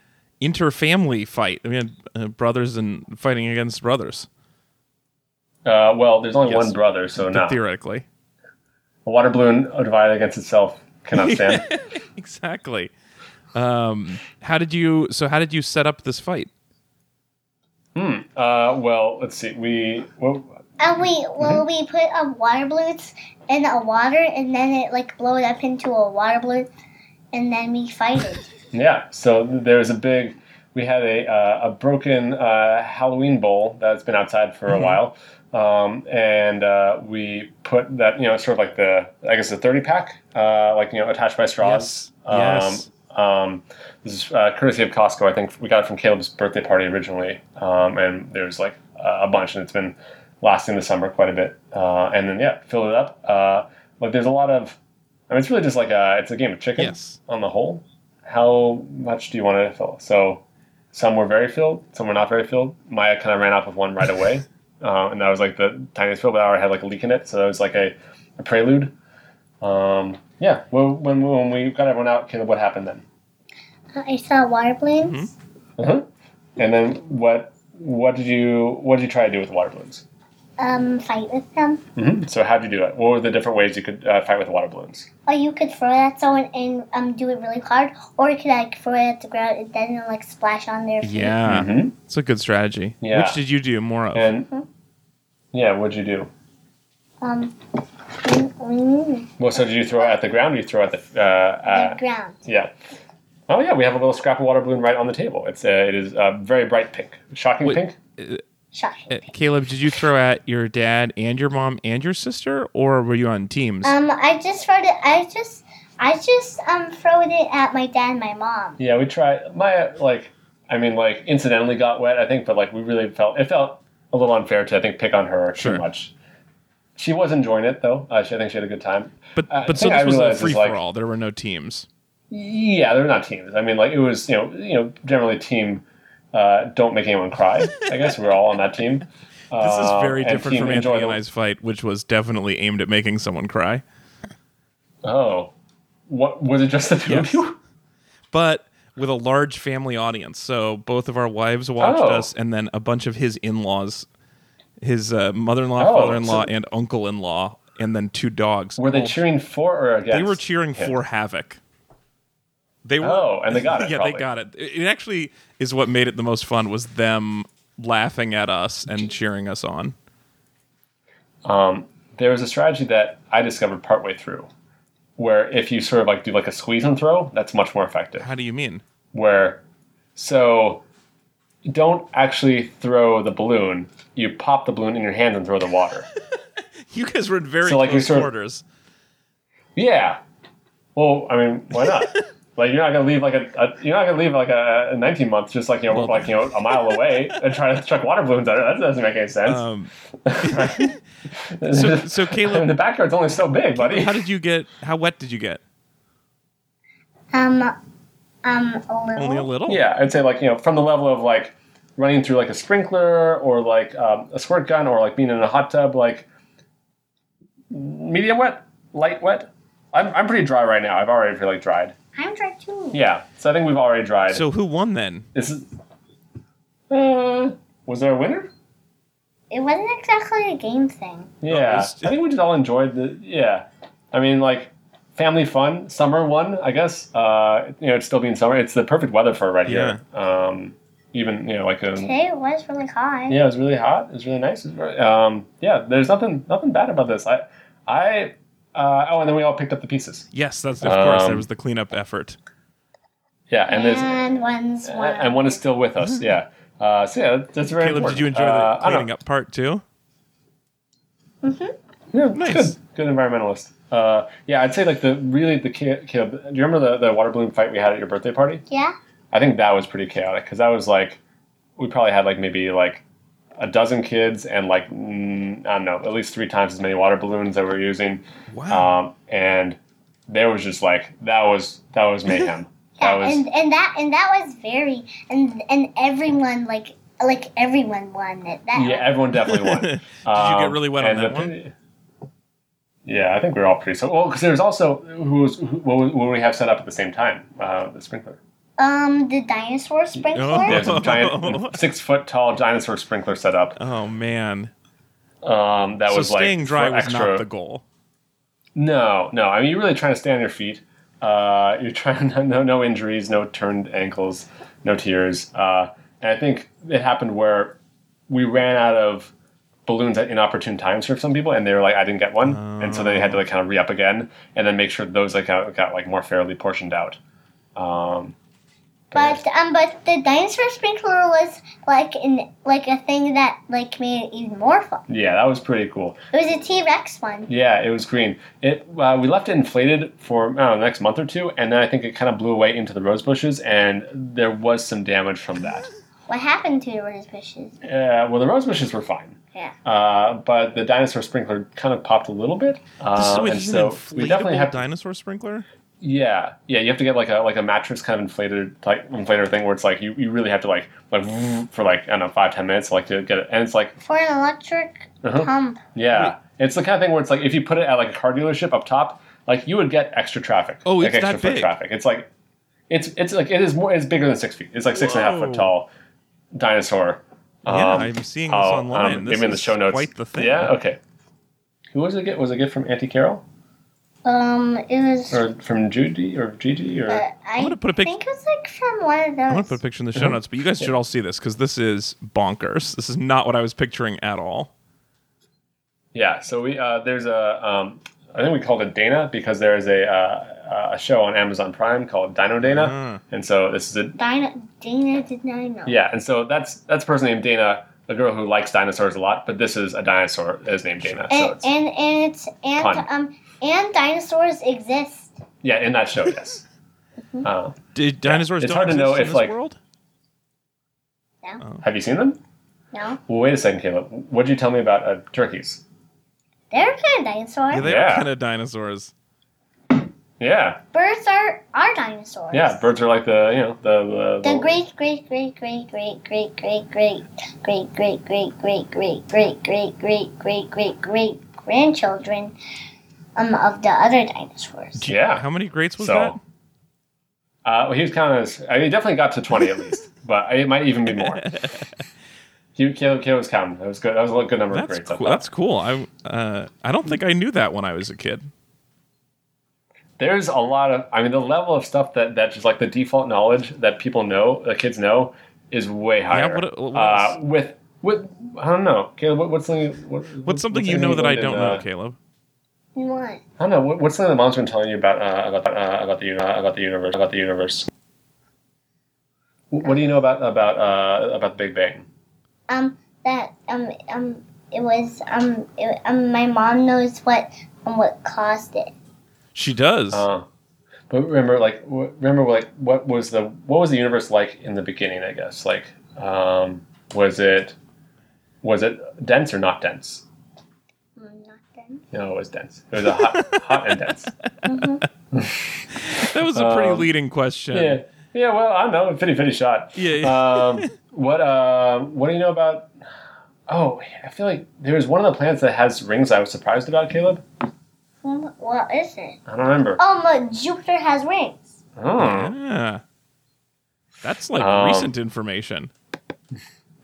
S2: inter-family fight. We had uh, brothers and fighting against brothers.
S3: uh, well, there's only
S2: Yes.
S3: one brother, so no.
S2: Theoretically.
S3: A water balloon divided against itself cannot stand.
S2: exactly. Um, how did you? So how did you set up this fight? Hmm.
S3: uh, well, let's see. We well,
S4: And we,
S3: Mm-hmm.
S4: well, we put um, water balloons in a water, and then it like blowed up into a water balloon, and then we fighted.
S3: Yeah, so there's a big. We had a uh, a broken uh, Halloween bowl that's been outside for a while, um, and uh, we put that you know sort of like the I guess the thirty pack, uh, like you know attached by straws.
S2: Yes. Yes.
S3: Um, this is uh, courtesy of Costco. I think we got it from Caleb's birthday party originally, um, and there's like uh, a bunch, and it's been lasting the summer quite a bit. Uh, and then yeah, fill it up. Uh, like there's a lot of. I mean, it's really just like a it's a game of chicken
S2: Yes.
S3: on the whole. How much do you want to fill? So some were very filled, some were not very filled. Maya kind of ran off with one right away, uh, and that was like the tiniest fill, but I had like a leak in it, so that was like a, a prelude. Um, yeah, well, when when we got everyone out, Caleb, what happened then?
S4: Uh, I saw water balloons.
S3: Uh-huh. And then what what did you what did you try to do with the water balloons?
S4: Um, fight with them.
S3: Mm-hmm. So how did you do it? What were the different ways you could uh, fight with water balloons?
S4: Or you could throw it at someone and um do it really hard, or you could like throw it at the ground and then like splash on their feet.
S2: Yeah,
S3: Mhm.
S2: it's a good strategy.
S3: Yeah.
S2: Which did you do more of?
S3: And yeah, what'd you do?
S4: Um,
S3: Well, so did you throw it at the ground? Or you throw it at the uh,
S4: the
S3: uh,
S4: ground.
S3: Yeah. Oh yeah, we have a little scrap of water balloon right on the table. It's uh, it is uh, very bright pink, shocking
S2: Wait.
S3: pink.
S4: Shocking.
S2: Uh, Caleb, did you throw at your dad and your mom and your sister, or were you on teams?
S4: Um, I just throwed it. I just, I just um throwed it at my dad and my mom.
S3: Yeah, we try. Maya like I mean like incidentally got wet, I think, but like we really felt it felt a little unfair to I think pick on her
S2: Sure.
S3: too much. She was enjoying it though. Uh, she, I think she had a good time.
S2: but
S3: uh,
S2: but so this
S3: I
S2: was a free
S3: like-
S2: for all. There were no teams.
S3: Yeah, there were not teams. I mean, like it was, you know, you know, generally team uh, don't make anyone cry. I guess we're all on that team.
S2: This is
S3: Uh,
S2: very different from Anthony and I's fight, which was definitely aimed at making someone cry.
S3: Oh, what was it? Just the two
S2: Yes.
S3: of you?
S2: But with a large family audience. So both of our wives watched
S3: Oh.
S2: us, and then a bunch of his in laws, his uh, mother in law,
S3: Oh,
S2: father in law,
S3: so-
S2: and uncle in law, and then two dogs.
S3: Were they cheering for or against?
S2: They were cheering
S3: him?
S2: for Havoc. They were.
S3: Oh, and they got it.
S2: yeah,
S3: probably.
S2: they got it. It actually is what made it the most fun was them laughing at us and cheering us on.
S3: There was a strategy that I discovered partway through, where if you sort of like do like a squeeze and throw, that's much more effective.
S2: How do you mean?
S3: Where, so, don't actually throw the balloon. You pop the balloon in your hands and throw the water.
S2: You guys were in very
S3: So, like, you're
S2: close
S3: sort of-
S2: quarters.
S3: Yeah. Well, I mean, why not? like you're not gonna leave like a, a you're not gonna leave like a, a 19 month just like you know
S2: Well-
S3: like you know a mile away and try to chuck water balloons at it. That doesn't make any sense.
S2: Um, so, so
S3: I mean,
S2: Caleb,
S3: the backyard's only so big, buddy.
S2: how did you get? How wet did you get?
S4: Um, um, a little.
S2: Only a little.
S3: Yeah, I'd say like you know from the level of like running through like a sprinkler or like um, a squirt gun or like being in a hot tub, like medium wet, light wet. I'm I'm pretty dry right now. I've already feel like dried.
S4: I'm dry too.
S3: Yeah, so I think we've already dried.
S2: So who won then?
S3: this is. Uh, was there a winner?
S4: It wasn't exactly a game thing.
S3: Yeah,
S2: was-
S3: I think we just all enjoyed the. Yeah, I mean like family fun. Summer one, I guess. Uh, you know, it's still being summer. It's the perfect weather for it right here. Um, even you know like a
S4: Today it was really hot.
S3: Yeah, it was really hot. It was really nice. Was very, um, yeah, there's nothing nothing bad about this. I, I, uh, oh, and then we all picked up the pieces.
S2: Yes, that's of course there
S3: Um,
S2: was the cleanup effort.
S3: Yeah, and there's
S4: And one's one.
S3: and one is still with us. Yeah. Uh, so yeah, that's very
S2: Caleb,
S3: important.
S2: did you enjoy
S3: Uh,
S2: the
S3: I
S2: cleaning up part too?
S3: Yeah,
S2: Nice.
S3: Good, good environmentalist. Uh, yeah, I'd say like the really the cha- Caleb. Do you remember the the water balloon fight we had at your birthday party?
S4: yeah.
S3: I think that was pretty chaotic because that was like we probably had like maybe like a dozen kids and like mm, I don't know at least three times as many water balloons that we're using.
S2: Wow.
S3: um, and there was just like that was that was mayhem.
S4: Yeah,
S3: that was
S4: and and that and that was very and and everyone like like everyone won it. That
S3: yeah, everyone definitely won.
S2: Did
S3: Um,
S2: you get really wet on that
S3: the-
S2: one?
S3: Yeah, I think we are all pretty so. Well, because there's was also who was who, what, what we have set up at the same time uh, the sprinkler.
S4: um the dinosaur sprinkler.
S2: Oh.
S3: There's a giant six foot tall dinosaur sprinkler set up.
S2: Oh man.
S3: Um, that
S2: So
S3: was like
S2: staying dry was
S3: extra.
S2: not the goal.
S3: No, no. I mean, you're really trying to stay on your feet. Uh, you're trying no no injuries, no turned ankles, no tears. Uh, and I think it happened where we ran out of balloons at inopportune times for some people, and they were like, "I didn't get one," and so they had to like kind of re up again, and then make sure those like got, got like more fairly portioned out. Um,
S4: But um, but the dinosaur sprinkler was like in like a thing that like made it even more fun.
S3: yeah, that was pretty cool.
S4: It was a T Rex one.
S3: Yeah, it was green. It uh, we left it inflated for I don't know, the next month or two, and then I think it kind of blew away into the rose bushes, and there was some damage from that.
S4: What happened to the rose bushes?
S3: Yeah, well, the rose bushes were fine.
S4: Yeah.
S3: Uh, but the dinosaur sprinkler kind of popped a little bit. Uh,
S2: This is, wait,
S3: and
S2: this is
S3: so
S2: an
S3: we definitely
S2: inflatable
S3: have.
S2: dinosaur sprinkler.
S3: yeah, yeah, you have to get like a like a mattress kind of inflated like inflator thing where it's like you, you really have to like like for like I don't know five ten minutes like to get it, and it's like
S4: For an electric
S3: Uh-huh.
S4: pump.
S3: yeah, it's the kind of thing where it's like if you put it at like a car dealership up top, like you would get extra traffic.
S2: Oh,
S3: like
S2: it's
S3: extra
S2: that
S3: foot
S2: big.
S3: traffic. It's like it's it's like it is more. It's bigger than six feet. It's like six and a half
S2: Whoa.
S3: foot tall dinosaur.
S2: yeah,
S3: Um,
S2: I'm seeing this
S3: I'll,
S2: online.
S3: um,
S2: this
S3: maybe in the
S2: is
S3: show notes.
S2: quite the thing.
S3: Yeah. Okay. Who was it? Get was it a gift from Auntie Carol
S4: Um, it was.
S3: or from Judy or Gigi or?
S4: uh, I
S2: gonna put a pic-
S4: think it was like from one of those.
S2: I'm gonna put a picture in the show
S3: Uh-huh.
S2: notes, but you guys should all see this because this is bonkers. This is not what I was picturing at all.
S3: Yeah. So we uh, there's a um, I think we called it Dana because there is a uh, a show on Amazon Prime called Dino Dana,
S2: Ah.
S3: and so this is a
S4: Dina, Dana did not
S3: yeah, and so that's that's a person named Dana, a girl who likes dinosaurs a lot, but this is a dinosaur that is named Dana. So
S4: And,
S3: it's,
S4: and and it's and
S3: Fun.
S4: um and dinosaurs exist.
S3: yeah, in that show, yes. Uh,
S2: Did dinosaurs
S3: It's
S2: don't
S3: hard to
S2: exist
S3: know
S2: in
S3: if,
S2: this
S3: like-
S2: world?
S4: No,
S3: have you seen them?
S4: no,
S3: Well, wait a second, Caleb. What did you tell me about uh, turkeys?
S4: they're kind of dinosaurs.
S2: Yeah, they
S3: Yeah.
S2: are kind of dinosaurs.
S3: Yeah,
S4: Birds are are dinosaurs.
S3: yeah. Birds are like the you know the the,
S4: The great, great, great, great, great, great, great, great, great, great, great, great, great, great, great, great, great, great, great grandchildren um of the other dinosaurs.
S3: Yeah.
S2: How many greats was
S3: So-
S2: that?
S3: Uh, well, he was kind of. I mean, he definitely got to twenty at least, but it might even be more. He, Caleb, Caleb was counting. That was good. That was a good number of
S2: That's
S3: greats.
S2: Cool. That's cool. I uh, I don't think I knew that when I was a kid.
S3: There's a lot of i mean the level of stuff that that just like the default knowledge that people know the kids know is way higher
S2: what- what
S3: uh, with with i don't know Caleb, what, what's something what,
S2: What's something you know that I don't
S3: uh,
S2: know, Caleb?
S4: What?
S3: i don't know what, what's something the mom's been telling you about uh, about uh, about the uni- about the universe about the universe what do you know about about uh, about the big bang
S4: Um, that um um it was um it, um my mom knows what um what caused it.
S2: She does.
S3: uh, but remember like wh- remember like what was the what was the universe like in the beginning i guess like um, was it was it dense or not dense
S4: Mm, not then.
S3: No, it was dense. It was a hot, hot and dense.
S2: that was a pretty
S3: um,
S2: leading question.
S3: Yeah, yeah. Well, I don't know. 50-50 shot.
S2: Yeah, yeah.
S3: Um, what uh, What do you know about? Oh, I feel like there was one of the planets that has rings. I was surprised about, Caleb.
S4: What is it?
S3: I don't remember.
S4: Oh, but Jupiter has rings.
S3: Oh,
S2: Yeah. That's like
S3: Um,
S2: recent information.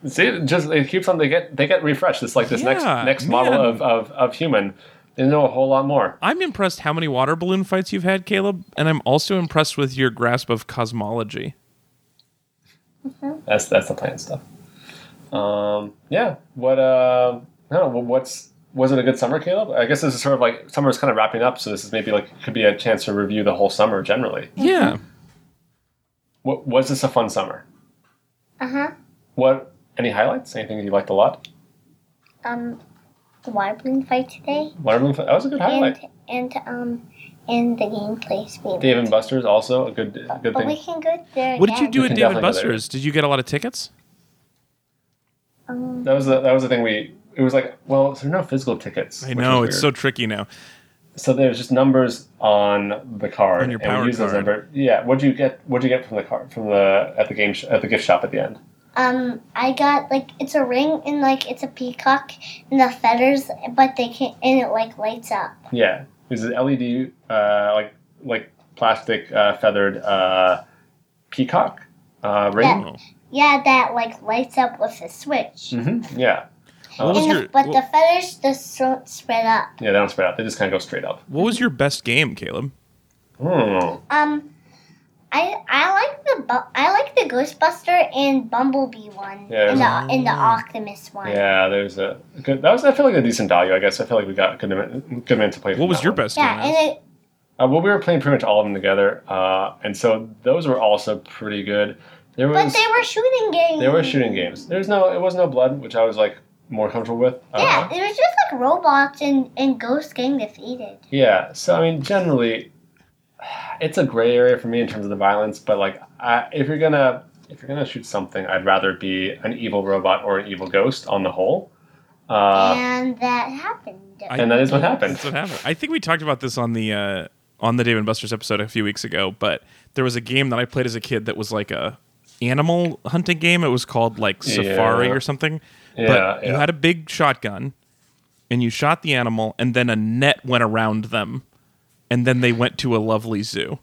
S3: see, it just it keeps on. They get they get refreshed. It's like this next
S2: Yeah,
S3: next model
S2: man.
S3: of, of of human. They know a whole lot more.
S2: I'm impressed how many water balloon fights you've had, Caleb, and I'm also impressed with your grasp of cosmology.
S3: That's that's the plan stuff. Um, yeah. What? Uh, I don't know. What's was it a good summer, Caleb? I guess this is sort of like summer is kind of wrapping up, so this is maybe like could be a chance to review the whole summer generally.
S2: Yeah.
S3: What was this a fun summer?
S4: Uh huh.
S3: What? Any highlights? Anything you liked a lot?
S4: Um, the water balloon fight today,
S3: Watermelon. That was a good highlight.
S4: and and um, and the gameplay speed.
S3: Dave and Buster's also a good a good
S4: But we can go there.
S2: What did you do
S3: We
S2: at
S3: can
S2: David
S3: definitely go there.
S2: Buster's? Did you get a lot of tickets?
S4: Um,
S3: That was the, that was the thing we. It was like, well, there are no physical tickets.
S2: I know it's so tricky now.
S3: So there's just numbers on the card,
S2: On your
S3: and
S2: power
S3: we use those
S2: card.
S3: numbers. Yeah, what'd you get? What'd you get from the card from the at the game sh- at the gift shop at the end?
S4: Um, I got like it's a ring and like it's a peacock and the feathers, but they can't and it like lights up.
S3: Yeah, it was an LED uh, like like plastic uh, feathered uh, peacock uh, ring.
S4: Yeah.
S2: Oh.
S4: Yeah, that like lights up with a switch.
S3: hmm Yeah,
S2: What was
S4: And the, but
S2: what,
S4: the feathers just don't spread up.
S3: yeah, they don't spread out; they just kind of go straight up.
S2: what was your best game, Caleb?
S3: Hmm.
S4: Um, I I like the bu- I like the Ghostbuster and Bumblebee one
S3: Yeah,
S4: and the
S2: there's-
S4: and the Optimus one.
S3: Yeah, there's a good. That was I feel like a decent value. I guess I feel like we got a good amount, good amount to play.
S2: What was your
S3: one.
S2: best
S4: Yeah,
S2: game?
S4: and it,
S3: Uh, well, we were playing pretty much all of them together, uh, and so those were also pretty good. There was
S4: but they were shooting games.
S3: They were shooting games. There's no, it was no blood, which I was like more comfortable with.
S4: Yeah, it was just like robots and and ghosts getting defeated.
S3: yeah. So I mean, generally, it's a gray area for me in terms of the violence. But like, I, if you're gonna if you're gonna shoot something, I'd rather be an evil robot or an evil ghost on the whole. Uh,
S4: and that happened.
S2: I-
S3: and that is what happened.
S2: That's what happened. I think we talked about this on the uh, on the Dave and Buster's episode a few weeks ago. But there was a game that I played as a kid that was like a animal hunting game. It was called like Safari
S3: Yeah.
S2: or something.
S3: Yeah,
S2: but you had a big shotgun, and you shot the animal, and then a net went around them, and then they went to a lovely zoo.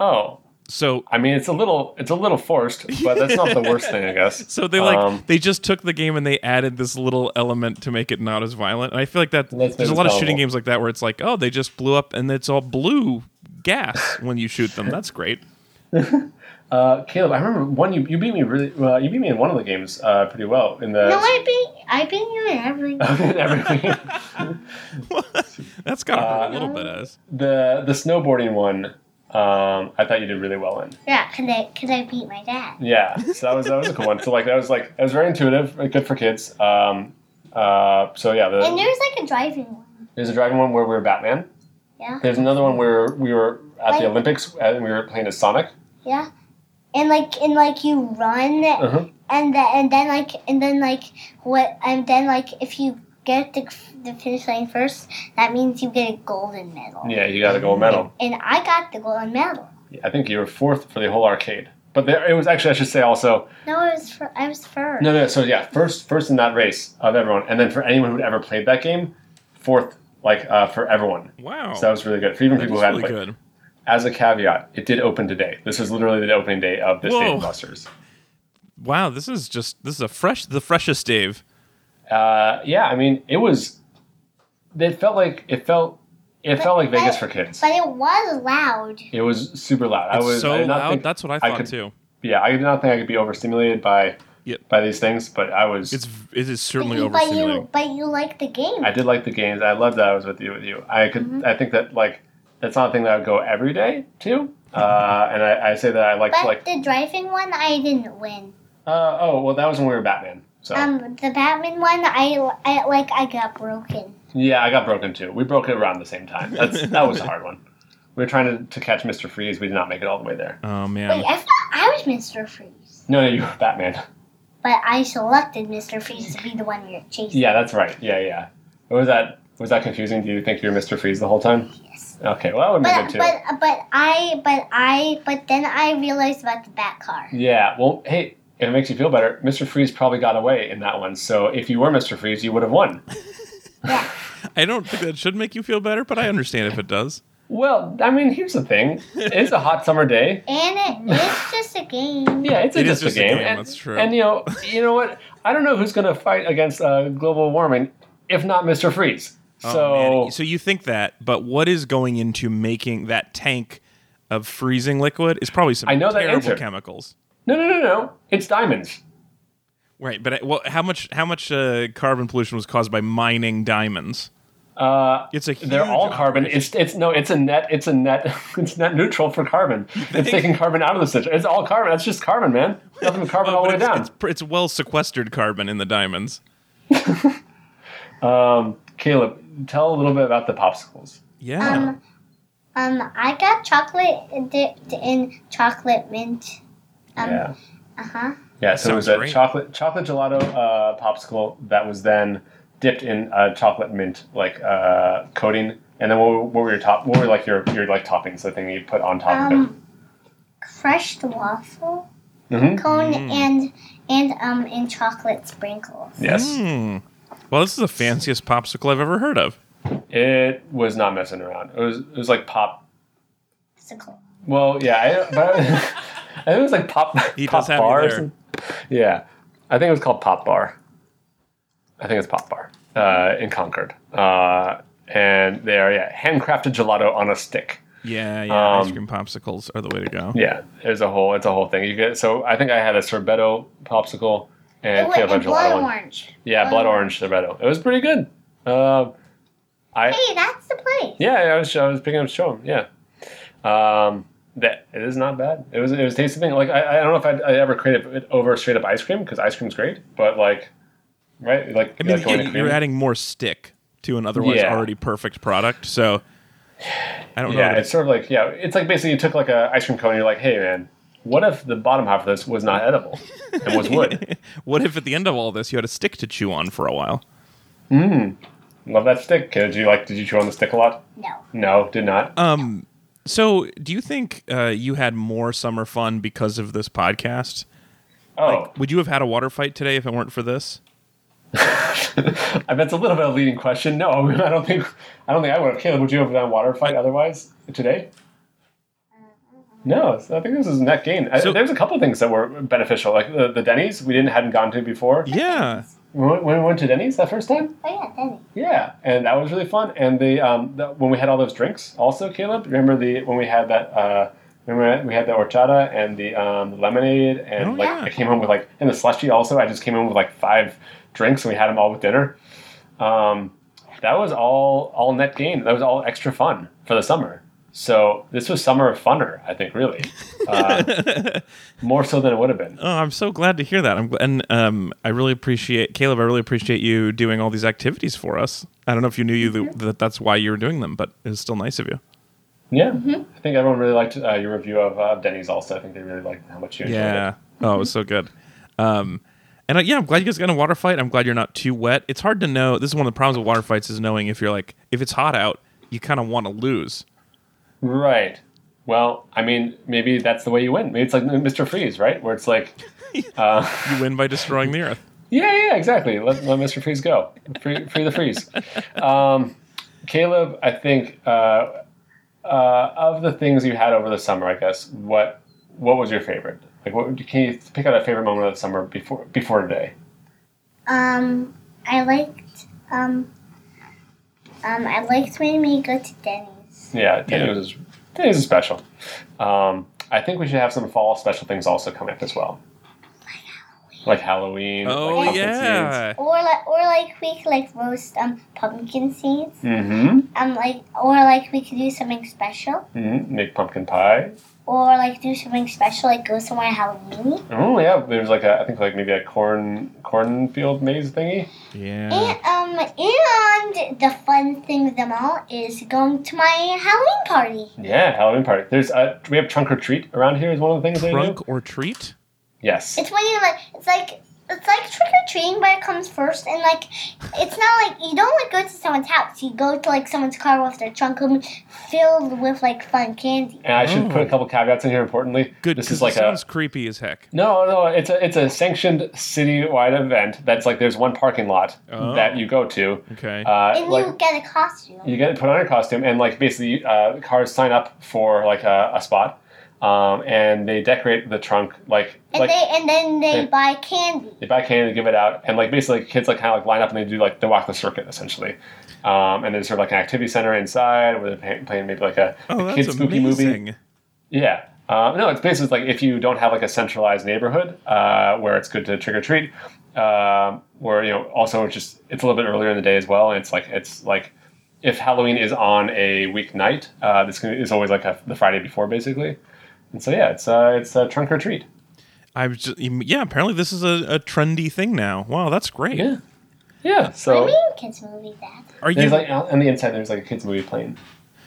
S3: oh,
S2: So
S3: I mean, it's a little, it's a little forced, but that's not the worst thing, I guess.
S2: So they like
S3: Um,
S2: they just took the game and they added this little element to make it not as violent. And I feel like that there's a lot of shooting games like that where it's like, oh, they just blew up and it's all blue gas when you shoot them. That's great.
S3: Uh, Caleb, I remember one you, you beat me really, well, you beat me in one of the games uh, pretty well in the.
S4: No, I beat I beat you in everything.
S3: everything.
S2: That's got
S3: Uh,
S2: a little bit as.
S3: the the snowboarding one, um, I thought you did really well in.
S4: yeah, cause I cause I beat my dad.
S3: Yeah, so that was that was a cool one. So like that was like that was very intuitive, uh, good for kids. Um, uh, so yeah,
S4: And
S3: the,
S4: there's like a driving one.
S3: there's a driving one where we were Batman.
S4: Yeah.
S3: There's another one where we were at the Olympics and we were playing as Sonic.
S4: Yeah. And like and like you run
S3: Uh-huh.
S4: and then and then like and then like what and then like if you get the, the finish line first, that means you get a golden medal.
S3: Yeah, you got a gold medal.
S4: And I got the golden medal.
S3: I think you were fourth for the whole arcade. But there, it was actually, I should say also,
S4: No, I was fir- I was first.
S3: no, no. So yeah, first, first in that race of everyone, and then for anyone who'd ever played that game, fourth, like uh, for everyone.
S2: Wow.
S3: So that was really good for even
S2: That
S3: people
S2: is
S3: who hadn't
S2: really
S3: played.
S2: good.
S3: As a caveat, it did open today. This was literally the opening day of this
S2: Whoa.
S3: Dave Busters.
S2: Wow, this is just this is a fresh the freshest Dave.
S3: Uh, yeah, I mean, it was. It felt like it felt. It felt like Vegas
S4: but-
S3: for kids.
S4: But it was loud.
S3: It was super loud. I
S2: It's
S3: was
S2: so
S3: I
S2: loud.
S3: think-
S2: That's what I thought
S3: I
S2: thought
S3: could-
S2: too.
S3: Yeah, I did not think I could be overstimulated by
S2: Yep.
S3: by these things, but I was.
S2: It's it is
S4: But
S2: certainly
S4: you, but
S2: overstimulating.
S4: you but you like the game.
S3: I did like the games. I loved that I was with you. With you, I could.
S4: Mm-hmm.
S3: I think that like that's not a thing that I would go every day to. Uh, and I, I say that I like
S4: but
S3: like.
S4: the driving one, I didn't win.
S3: Uh, oh well, that was when we were Batman. So
S4: Um, the Batman one, I, I like I got broken.
S3: yeah, I got broken too. We broke it around the same time. That's that was a hard one. We were trying to, to catch Mister Freeze. We did not make it all the way there.
S2: oh
S4: Wait,
S2: man.
S4: I thought I was Mister Freeze,
S3: No, no, you were Batman.
S4: but I selected Mister Freeze to be the one we were chasing.
S3: Yeah, that's right. Yeah, yeah. What was that was that confusing? Do you think you're Mister Freeze the whole time?
S4: Yes.
S3: Okay, well that would be
S4: But
S3: good too.
S4: but but I but I but then I realized about the bat car.
S3: Yeah, well, hey, if it makes you feel better, Mr. Freeze probably got away in that one. So if you were Mr. Freeze, you would have won.
S4: Yeah.
S2: I don't think that should make you feel better, but I understand if it does.
S3: Well, I mean, here's the thing: it's a hot summer day.
S4: And it, it's just a game.
S3: Yeah, it's
S2: It
S3: just,
S2: is just
S3: a
S2: a
S3: game.
S2: game,
S3: and,
S2: that's true.
S3: And you know, you know what? I don't know who's going to fight against uh, global warming if not Mr. Freeze.
S2: Oh,
S3: So
S2: man. so you think that, but what is going into making that tank of freezing liquid is probably some
S3: I know that
S2: terrible
S3: answer.
S2: chemicals.
S3: no, no, no, no. It's diamonds.
S2: Right, but well, how much how much uh, carbon pollution was caused by mining diamonds?
S3: Uh,
S2: It's a
S3: they're all carbon.
S2: operation.
S3: It's it's no, it's a net. It's a net. It's net neutral for carbon. It's taking carbon out of the system. It's all carbon. That's just carbon, man. Nothing but carbon
S2: Oh,
S3: all the way
S2: it's,
S3: down.
S2: It's, it's well sequestered carbon in the diamonds.
S3: Um, Caleb, tell a little bit about the popsicles.
S2: Yeah.
S4: Um, um, I got chocolate dipped in chocolate mint. Um,
S3: yeah.
S4: Uh huh.
S3: Yeah, so it
S2: Sounds
S3: was a
S2: great.
S3: chocolate chocolate gelato uh, popsicle that was then dipped in uh, chocolate mint like uh, coating. And then what, were- what were your top? What were like your your like toppings? The thing you put on top of
S4: Um, crushed waffle
S3: it. hmm
S4: cone
S2: Mm.
S4: and and um and chocolate sprinkles.
S3: Yes,
S2: Hmm. Well, this is the fanciest popsicle I've ever heard of.
S3: it was not messing around. It was it was like pop.
S4: So cool.
S3: Well, yeah, I, but I think it was like pop.
S2: He
S3: pop
S2: does have you
S3: bar
S2: there.
S3: Yeah, I think it was called Pop Bar. I think it's Pop Bar uh, in Concord, uh, and they are yeah handcrafted gelato on a stick.
S2: Yeah, yeah. ice
S3: Um,
S2: cream popsicles are the way to go.
S3: Yeah, there's a whole it's a whole thing. You get so I think I had a sorbetto popsicle and
S4: It
S3: Caleb
S4: was
S3: had
S4: blood
S3: gelato one.
S4: orange.
S3: Yeah, blood
S4: Um,
S3: orange sorbetto. It was pretty good. Uh, I
S4: Hey, that's the place.
S3: yeah, I was I was picking up show 'em, Yeah, um, that it is not bad. It was it was tasty thing. Like I, I don't know if I'd, I ever created it over straight up ice cream because ice cream's great, but like right like
S2: I mean,
S3: like going
S2: you-
S3: cream.
S2: you're adding more stick to an otherwise
S3: Yeah.
S2: already perfect product. So I don't know.
S3: yeah, it's sort of like yeah, it's like basically you took like a ice cream cone and you're like, hey man, what if the bottom half of this was not edible and was wood?
S2: what if at the end of all this you had a stick to chew on for a while?
S3: Love that stick. Did you like? Did you chew on the stick a lot?
S4: No.
S3: No, did not.
S2: Um, so do you think uh, you had more summer fun because of this podcast?
S3: oh,
S2: Would you have had a water fight today if it weren't for this?
S3: I bet it's a little bit of a leading question. No, I don't think. I don't think I would have. Caleb, would you have done water fight otherwise today? No, I think this is a net gain. I,
S2: So-
S3: there's a couple of things that were beneficial, like the, the Denny's we didn't hadn't gone to before.
S2: Yeah.
S3: When when we went to Denny's that first time,
S4: Oh yeah, Denny.
S3: yeah, and that was really fun. And the, um, the when we had all those drinks, also Caleb, remember the when we had that. Uh, Remember we had the horchata and the um, lemonade and
S2: Oh,
S3: like
S2: yeah.
S3: I came home with like and the slushy also. I just came home with like five drinks and we had them all with dinner. Um, that was all all net gain. That was all extra fun for the summer. So this was summer of funner, I think, really, uh, more so than it would have been.
S2: Oh, I'm so glad to hear that. I'm gl- and um, I really appreciate Caleb. I really appreciate you doing all these activities for us. I don't know if you knew you that, that that's why you were doing them, but it was still nice of you.
S3: Yeah, I think everyone really liked uh, your review of uh, Denny's. Also, I think they really liked how much you enjoyed
S2: Yeah.
S3: it.
S2: Oh, it was so good. Um, And uh, yeah, I'm glad you guys got in a water fight. I'm glad you're not too wet. It's hard to know. This is one of the problems with water fights is knowing if you're like if it's hot out, you kind of want to lose.
S3: Right. Well, I mean, maybe that's the way you win. Maybe it's like Mr. Freeze, right? Where it's like, uh,
S2: You win by destroying the earth.
S3: yeah, yeah, exactly. Let, let Mr. Freeze go. Free, free the freeze. Um, Caleb, I think uh, uh, of the things you had over the summer, I guess what what was your favorite? Like, what can you pick out a favorite moment of the summer before before today?
S4: Um, I liked um, um, I liked when we go to Denny's.
S3: Yeah, is Denny's is special. Um, I think we should have some fall special things also coming up as well, like Halloween.
S2: Oh
S3: like
S2: yeah.
S4: Or like, or like we could like roast um pumpkin seeds.
S3: Mm-hmm.
S4: Um, like, or like we could do something special.
S3: mm-hmm. Make pumpkin pie.
S4: Or like do something special, like go somewhere Halloween.
S3: Oh yeah, there's like a I think like maybe a corn cornfield maze thingy.
S2: Yeah.
S4: And um, and the fun thing of them all is going to my Halloween party.
S3: Yeah, Halloween party. There's uh, we have trunk or treat around here is one of the things they do.
S2: Trunk or treat?
S3: Yes.
S4: It's when you like, it's like, it's like trick or treating, but it comes first, and like, it's not like you don't like go to someone's house. You go to like someone's car with their trunk filled with like fun candy.
S3: And I should
S2: Oh.
S3: put a couple caveats in here. Importantly,
S2: Good.
S3: This
S2: 'cause
S3: is like
S2: it
S3: a
S2: sounds creepy as heck.
S3: no, no. It's a it's a sanctioned citywide event. That's like there's one parking lot
S2: Oh.
S3: that you go to.
S2: Okay.
S3: Uh,
S4: And
S3: like,
S4: you get a costume.
S3: you get put on your costume and like basically uh, cars sign up for like a, a spot um, and they decorate the trunk like
S4: and
S3: like
S4: they and then they
S3: Yeah.
S4: buy candy.
S3: they buy candy they give it out and like basically kids like kind of like line up and they do like they walk the circuit essentially um, and there's sort of like an activity center inside where they're playing- playing maybe like a,
S2: oh,
S3: a
S2: that's
S3: kid spooky movie
S2: amazing.
S3: yeah uh, no it's basically like if you don't have like a centralized neighborhood uh, where it's good to trick or treat um, where you know also it's just it's a little bit earlier in the day as well and it's like it's like if Halloween is on a weeknight, uh, this is always like a, the Friday before, basically. And so yeah, it's uh, it's a trunk or treat.
S2: I was just, yeah. Apparently, this is a, a trendy thing now. Wow, that's great.
S3: Yeah, yeah.
S4: I
S3: So
S4: mean, kids movie that.
S2: Are you?
S3: there's like on the inside, there's like a kids movie playing.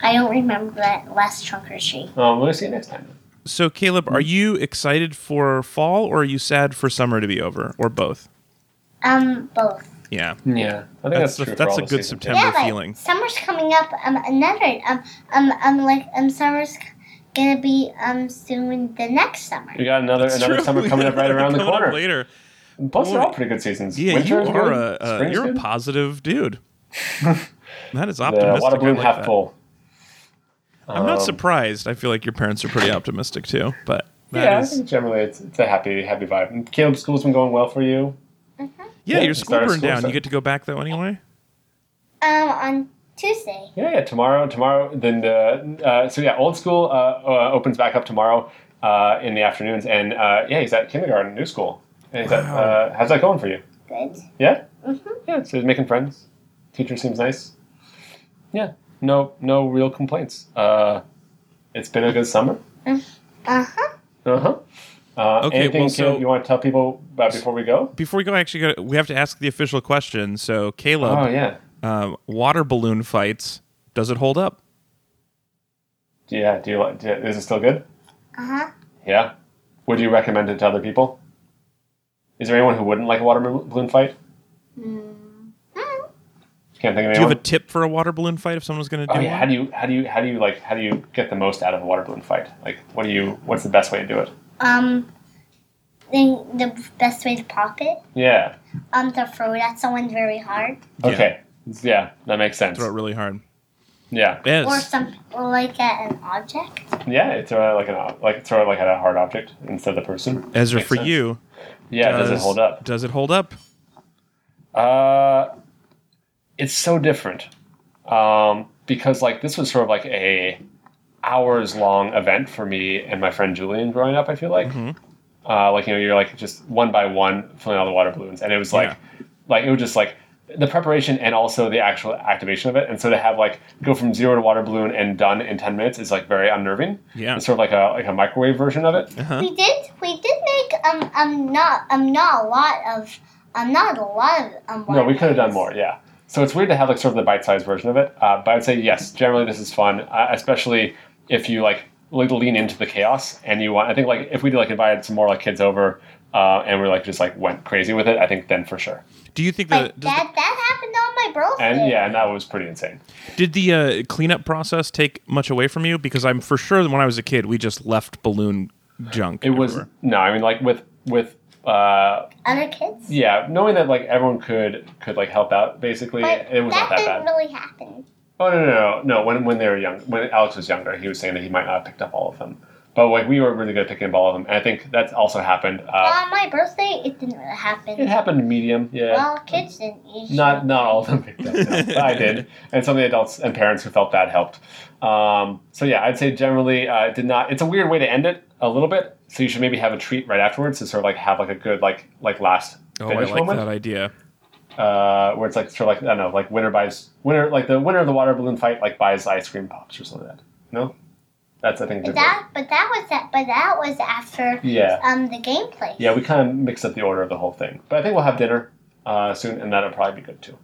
S4: I don't remember that last trunk or treat.
S3: Um, we'll see you next time.
S2: so, Caleb, are you excited for fall or are you sad for summer to be over, or both?
S4: Um, both.
S2: Yeah,
S3: Yeah, I think
S2: That's
S3: that's,
S2: a-
S3: true.
S2: that's a good
S3: seasons,
S2: September.
S3: yeah.
S4: yeah,
S2: feeling.
S4: Summer's coming up. Um, another um um um like um summer's gonna be um soon the next summer.
S3: We got another
S2: It's
S3: another
S2: true.
S3: summer coming up right around the
S2: Coming up
S3: corner.
S2: later.
S3: Plus, they're all pretty good seasons.
S2: Yeah,
S3: Winter
S2: you
S3: is
S2: are
S3: good.
S2: a, a
S3: Spring is
S2: you're a positive dude. that is
S3: The
S2: optimistic.
S3: water balloon
S2: I like
S3: half
S2: that.
S3: full.
S2: I'm not
S3: Um,
S2: surprised. I feel like your parents are pretty optimistic too. But that
S3: Yeah, I
S2: is-
S3: think generally it's, it's a happy happy vibe. And Caleb, school's been going well for you.
S2: yeah,
S3: yeah,
S2: your school
S3: started
S2: burned
S3: school,
S2: down.
S3: so-
S2: You get to go back though anyway.
S4: Um, on Tuesday.
S3: Yeah, yeah. Tomorrow, tomorrow. Then the uh, so yeah, old school uh, uh, opens back up tomorrow uh, in the afternoons, and uh, yeah, he's at kindergarten, new school. And he's at,
S2: Wow.
S3: uh, how's that going for you?
S4: Good.
S3: Yeah,
S4: Mhm.
S3: yeah. So he's making friends. Teacher seems nice. Yeah, no, no real complaints. Uh, it's been a good summer.
S4: Uh huh.
S3: Uh-huh. Uh
S2: Okay,
S3: Anything
S2: well,
S3: Caleb,
S2: so-
S3: you want to tell people about before we go?
S2: Before we go, actually, go, we have to ask the official question. So, Caleb,
S3: Oh yeah,
S2: um, water balloon fights. Does it hold up?
S3: yeah. Do you like? Do, is it still good?
S4: Uh huh.
S3: Yeah. Would you recommend it to other people? Is there anyone who wouldn't like a water balloon fight? Can't think of anyone.
S2: Do you have a tip for a water balloon fight if someone's going to do
S3: oh yeah.
S2: one?
S3: How do you how do you how do you like how do you get the most out of a water balloon fight? Like what do you what's the best way to do it?
S4: Um, the the best way to pop it.
S3: Yeah.
S4: Um, to throw it at someone very hard,
S2: Yeah.
S3: Okay. Yeah, that makes sense.
S2: Throw it really hard.
S3: Yeah.
S4: or
S2: Yes.
S4: some, or like at an object.
S3: Yeah. It's throw it like an like throw it like at a hard object instead of the person.
S2: Ezra,
S3: Makes
S2: for
S3: sense.
S2: you,
S3: Yeah. Does, it hold up?
S2: Does it hold up?
S3: Uh, it's so different um, because like this was sort of like a hours long event for me and my friend Julian growing up. I feel like,
S2: Mhm.
S3: uh, like you know, you're like just one by one filling all the water balloons, and it was like, like it was just like the preparation and also the actual activation of it. And so to have like go from zero to water balloon and done in ten minutes is like very unnerving.
S2: Yeah.
S3: It's sort of like a like a microwave version of it.
S2: Uh-huh.
S4: We did we did make um um not um not a lot of um not a lot of um.
S3: No, we could have done more. Yeah. So it's weird to have like sort of the bite-sized version of it. Uh, but I'd say yes. Generally, this is fun, uh, especially if you like like lean into the chaos and you want. I think like if we did like invited some more like kids over uh, and we like just like went crazy with it, I think then for sure.
S2: Do you think
S4: But
S2: that does
S4: that that happened on my birthday.
S3: And yeah, and that was pretty insane.
S2: did the uh, cleanup process take much away from you? Because I'm for sure that when I was a kid, we just left balloon junk.
S3: It was no, I mean like with with uh,
S4: Other kids.
S3: yeah, knowing that like everyone could could like help out basically,
S4: But
S3: it was
S4: that
S3: not that
S4: didn't
S3: bad.
S4: really happen.
S3: Oh no no no no! When when they were young, when Alex was younger, he was saying that he might not have picked up all of them, but like we were really good at picking up all of them, and I think that's also happened. Uh,
S4: on my birthday, it didn't really happen.
S3: it happened medium, yeah.
S4: Well, kids didn't usually.
S3: Not not all of them picked up, no, but I did, and some of the adults and parents who felt that helped. Um, so yeah, I'd say generally uh, did not. It's a weird way to end it a little bit. So you should maybe have a treat right afterwards to sort of like have like a good like like last
S2: Oh, I like
S3: moment.
S2: that idea.
S3: uh, where it's like sort of like I don't know, like winner buys winner, like the winner of the water balloon fight, like buys ice cream pops or something like that. No, that's I think.
S4: But that, but that was that. But that was after
S3: Yeah,
S4: um the gameplay.
S3: yeah, we kind of mixed up the order of the whole thing, but I think we'll have dinner uh, soon, and that'll probably be good too.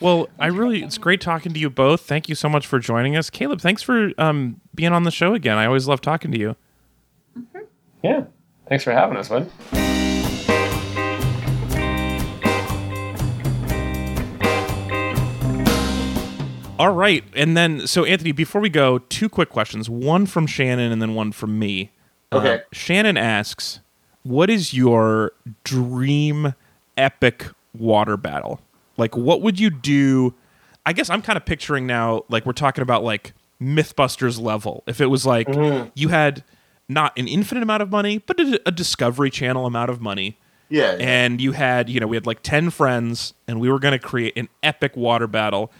S2: Well, I really it's great talking to you both. Thank you so much for joining us, Caleb. Thanks for um, being on the show again. I always love talking to you.
S3: Yeah, thanks for having us, bud.
S2: All right, and then so Anthony, before we go, two quick questions. One from Shannon, and then one from me. Uh,
S1: Okay.
S2: Shannon asks, "What is your dream epic water battle? Like, what would you do?" I guess I'm kind of picturing now, like we're talking about like MythBusters level. If it was like you had not an infinite amount of money, but a, a Discovery Channel amount of money,
S1: Yeah.
S2: and you had you know we had like 10 friends and we were going to create an epic water battle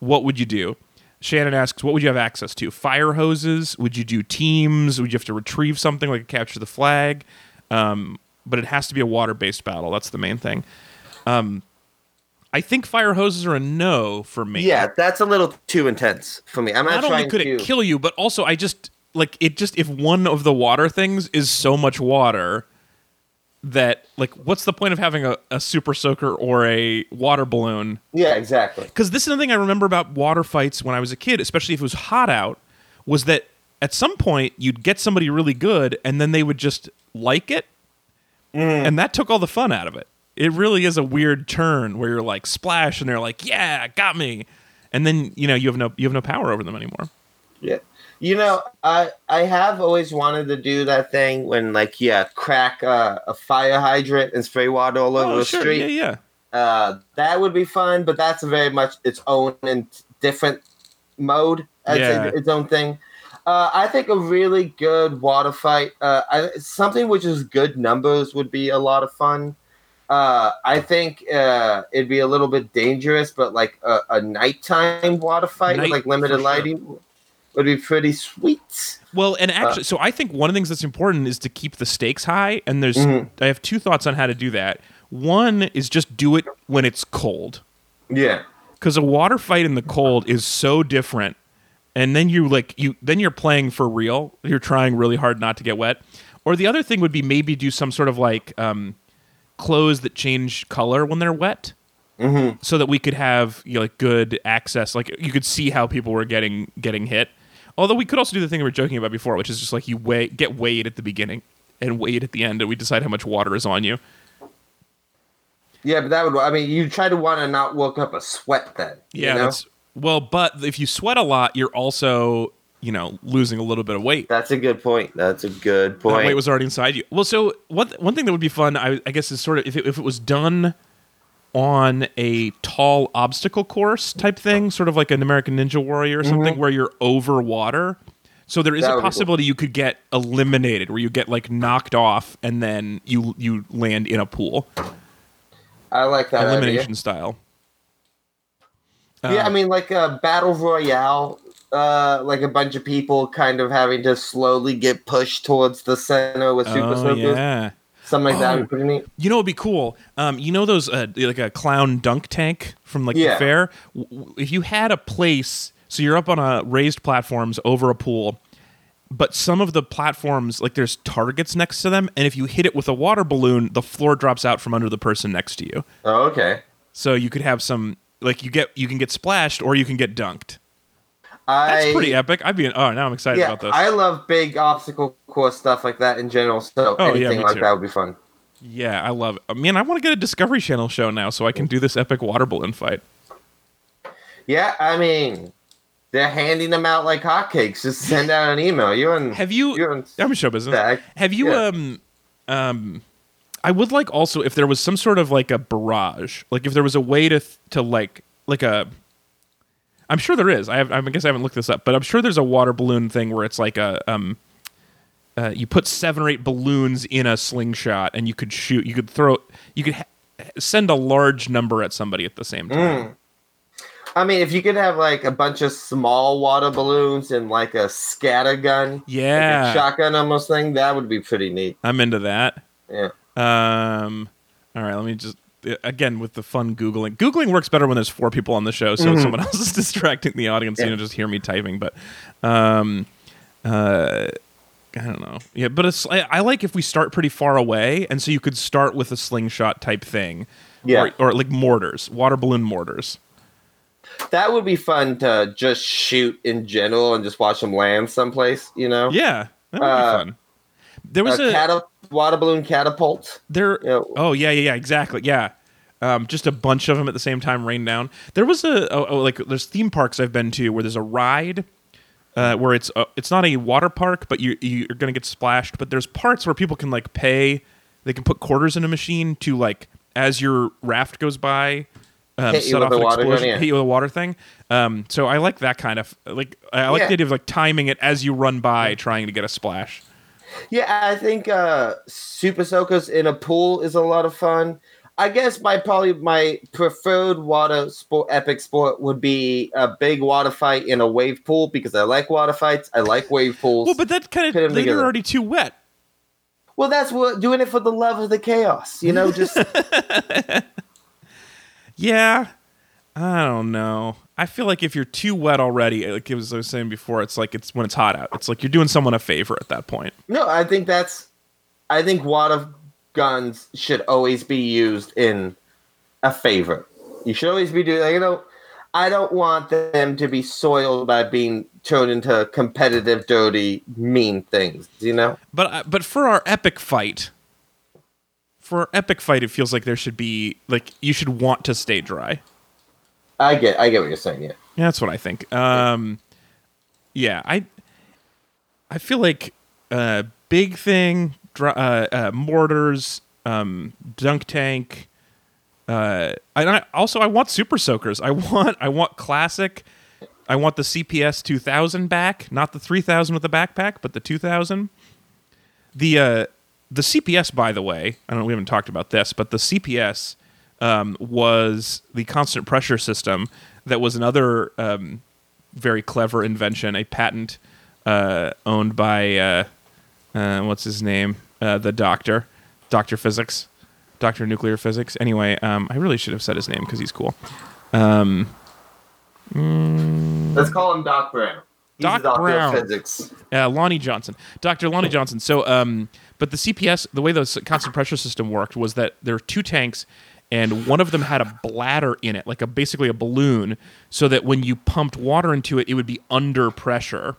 S2: what would you do? Shannon asks what would you have access to? Fire hoses? Would you do teams? Would you have to retrieve something like a capture the flag? Um, but it has to be a water based battle. That's the main thing. Um, i think fire hoses are a no for me.
S1: Yeah, that's a little too intense for me. I'm not,
S2: not only could
S1: to.
S2: it kill you but also i just like it just if one of the water things is so much water that like what's the point of having a, a super soaker or a water balloon?
S1: Yeah, exactly.
S2: because this is the thing i remember about water fights when i was a kid especially if it was hot out was that at some point you'd get somebody really good and then they would just like it. Mm. And that took all the fun out of it. It really is a weird turn where you're like splash and they're like yeah got me. And then you know you have no you have no power over them anymore.
S1: Yeah. You know, I I have always wanted to do that thing when like yeah, crack uh, a fire hydrant and spray water all over
S2: oh
S1: the
S2: sure
S1: street.
S2: yeah yeah
S1: Uh, that would be fun, but that's very much its own and different mode. I'd
S2: Yeah.
S1: its own thing. Uh, I think a really good water fight, uh, I, something which is good numbers, would be a lot of fun. Uh, I think uh, it'd be a little bit dangerous, but like a, a nighttime water fight
S2: Night,
S1: with like limited
S2: sure.
S1: Would be pretty sweet.
S2: Well,
S1: Uh,
S2: and actually, so I think one of the things that's important is to keep the stakes high. And there's,
S1: Mhm.
S2: I have two thoughts on how to do that. One is just do it when it's cold,
S1: Yeah.
S2: because a water fight in the cold is so different. And then you like you, then you're playing for real. You're trying really hard not to get wet. Or the other thing would be maybe do some sort of like um, clothes that change color when they're wet.
S1: Mm-hmm.
S2: so that we could have you know, like good access like you could see how people were getting getting hit although we could also do the thing we were joking about before which is just like you weigh get weighed at the beginning and weighed at the end and we decide how much water is on you
S1: Yeah, but that would. I mean, you try to want to not work up a sweat then. you
S2: yeah
S1: know?
S2: that's well but if you sweat a lot you're also you know losing a little bit of weight
S1: that's a good point. That's a good point.
S2: that weight was already inside you well so one, one thing that would be fun I, I guess is sort of if it, if it was done on a tall obstacle course type thing sort of like an american ninja warrior or something where you're over water so there is
S1: That
S2: a
S1: be cool.
S2: possibility you could get eliminated where you get like knocked off and then you you land in a pool
S1: I like that
S2: elimination style.
S1: Yeah,
S2: Uh,
S1: I mean, like a battle royale, uh, like a bunch of people kind of having to slowly get pushed towards the center with super
S2: oh,
S1: soakers.
S2: yeah
S1: Something like that
S2: Oh.
S1: would be pretty neat.
S2: You know, it'd be cool. Um, you know those uh, like a clown dunk tank from like the fair. If you had a place, so you're up on a raised platforms over a pool, but some of the platforms like there's targets next to them, and if you hit it with a water balloon, the floor drops out from under the person next to you.
S1: Oh, okay.
S2: So you could have some like you get you can get splashed or you can get dunked.
S1: I,
S2: That's pretty epic. I'd be oh now I'm excited
S1: Yeah,
S2: about this.
S1: I love big obstacle course stuff like that in general. So
S2: Oh, yeah,
S1: anything
S2: me
S1: like
S2: too.
S1: that would be fun.
S2: Yeah, I love it. Man, I want to get a Discovery Channel show now so I can do this epic water balloon fight.
S1: Yeah, I mean, they're handing them out like hotcakes. Just send out an email. You're in.
S2: Have you?
S1: You're in
S2: I'm in show business.
S1: stack.
S2: Have you?
S1: Yeah.
S2: Um, um, I would like also if there was some sort of like a barrage, like if there was a way to to like like a. I'm sure there is. I have. I guess I haven't looked this up, but I'm sure there's a water balloon thing where it's like a um. Uh, you put seven or eight balloons in a slingshot, and you could shoot. You could throw. You could ha- send a large number at somebody at the same time.
S1: I mean, if you could have like a bunch of small water balloons and like a scatter gun, like
S2: Yeah,
S1: a shotgun almost thing, that would be pretty neat.
S2: I'm into that.
S1: Yeah.
S2: Um, all right, let me just again with the fun googling. Googling works better when there's four people on the show, so someone else is distracting the audience. You know, just hear me typing. But, um, uh, I don't know. Yeah, but it's I, I like if we start pretty far away, and so you could start with a slingshot type thing,
S1: Yeah.
S2: or, or like mortars, water balloon mortars.
S1: That would be fun to just shoot in general and just watch them land someplace, you know?
S2: Yeah, that would
S1: Uh,
S2: be fun. There was
S1: a,
S2: a,
S1: water balloon catapult.
S2: There.
S1: Yeah.
S2: Oh yeah, yeah, yeah, exactly. Yeah. Um, just a bunch of them at the same time rain down. There was a oh, oh, like there's theme parks I've been to where there's a ride uh, where it's uh, it's not a water park, but you you're gonna get splashed. But there's parts where people can like pay. They can put quarters in a machine to like as your raft goes by. Um,
S1: Hit
S2: set off an
S1: water gun,
S2: explosion,
S1: yeah.
S2: hit you with a water thing. Um, so I like that kind of like I like
S1: Yeah.
S2: the idea of like timing it as you run by, trying to get a splash.
S1: Yeah, I think uh, Super Soakers in a pool is a lot of fun. I guess my probably my preferred water sport, epic sport would be a big water fight in a wave pool because I like water fights. I like wave pools.
S2: Well, but that kind of you're already too wet.
S1: well, that's what doing it for the love of the chaos. You know, just
S2: Yeah, I don't know. I feel like if you're too wet already, like I was I was saying before, it's like it's when it's hot out. It's like you're doing someone a favor at that point.
S1: no. I think that's. I think wad of guns should always be used in a favor. You should always be doing. Like, you know, I don't want them to be soiled by being turned into competitive, dirty, mean things. You know.
S2: But uh, but for our epic fight, for our epic fight, it feels like there should be like you should want to stay dry.
S1: I get, I get what you're saying. Yeah,
S2: Yeah, that's what I think. Um, yeah, I I feel like uh, big thing, uh, uh, mortars, um, dunk tank. Uh, and I also I want super soakers. I want I want classic. I want the CPS 2000 back, not the 3000 with the backpack, but the 2000. The uh, the CPS, by the way, I don't know we haven't talked about this, but the CPS um, was the constant pressure system that was another um, very clever invention, a patent uh, owned by uh, uh, what's his name, uh, the doctor, Doctor Physics, Doctor Nuclear Physics. Anyway, um, I really should have said his name because he's cool.
S1: let's call him Doc Brown. He's
S2: Doc
S1: doctor
S2: Brown.
S1: physics.
S2: uh, Lonnie Johnson, Dr. Lonnie Johnson. So, um, but the CPS, the way the constant pressure system worked was that there were two tanks, and one of them had a bladder in it, like a basically a balloon, so that when you pumped water into it, it would be under pressure.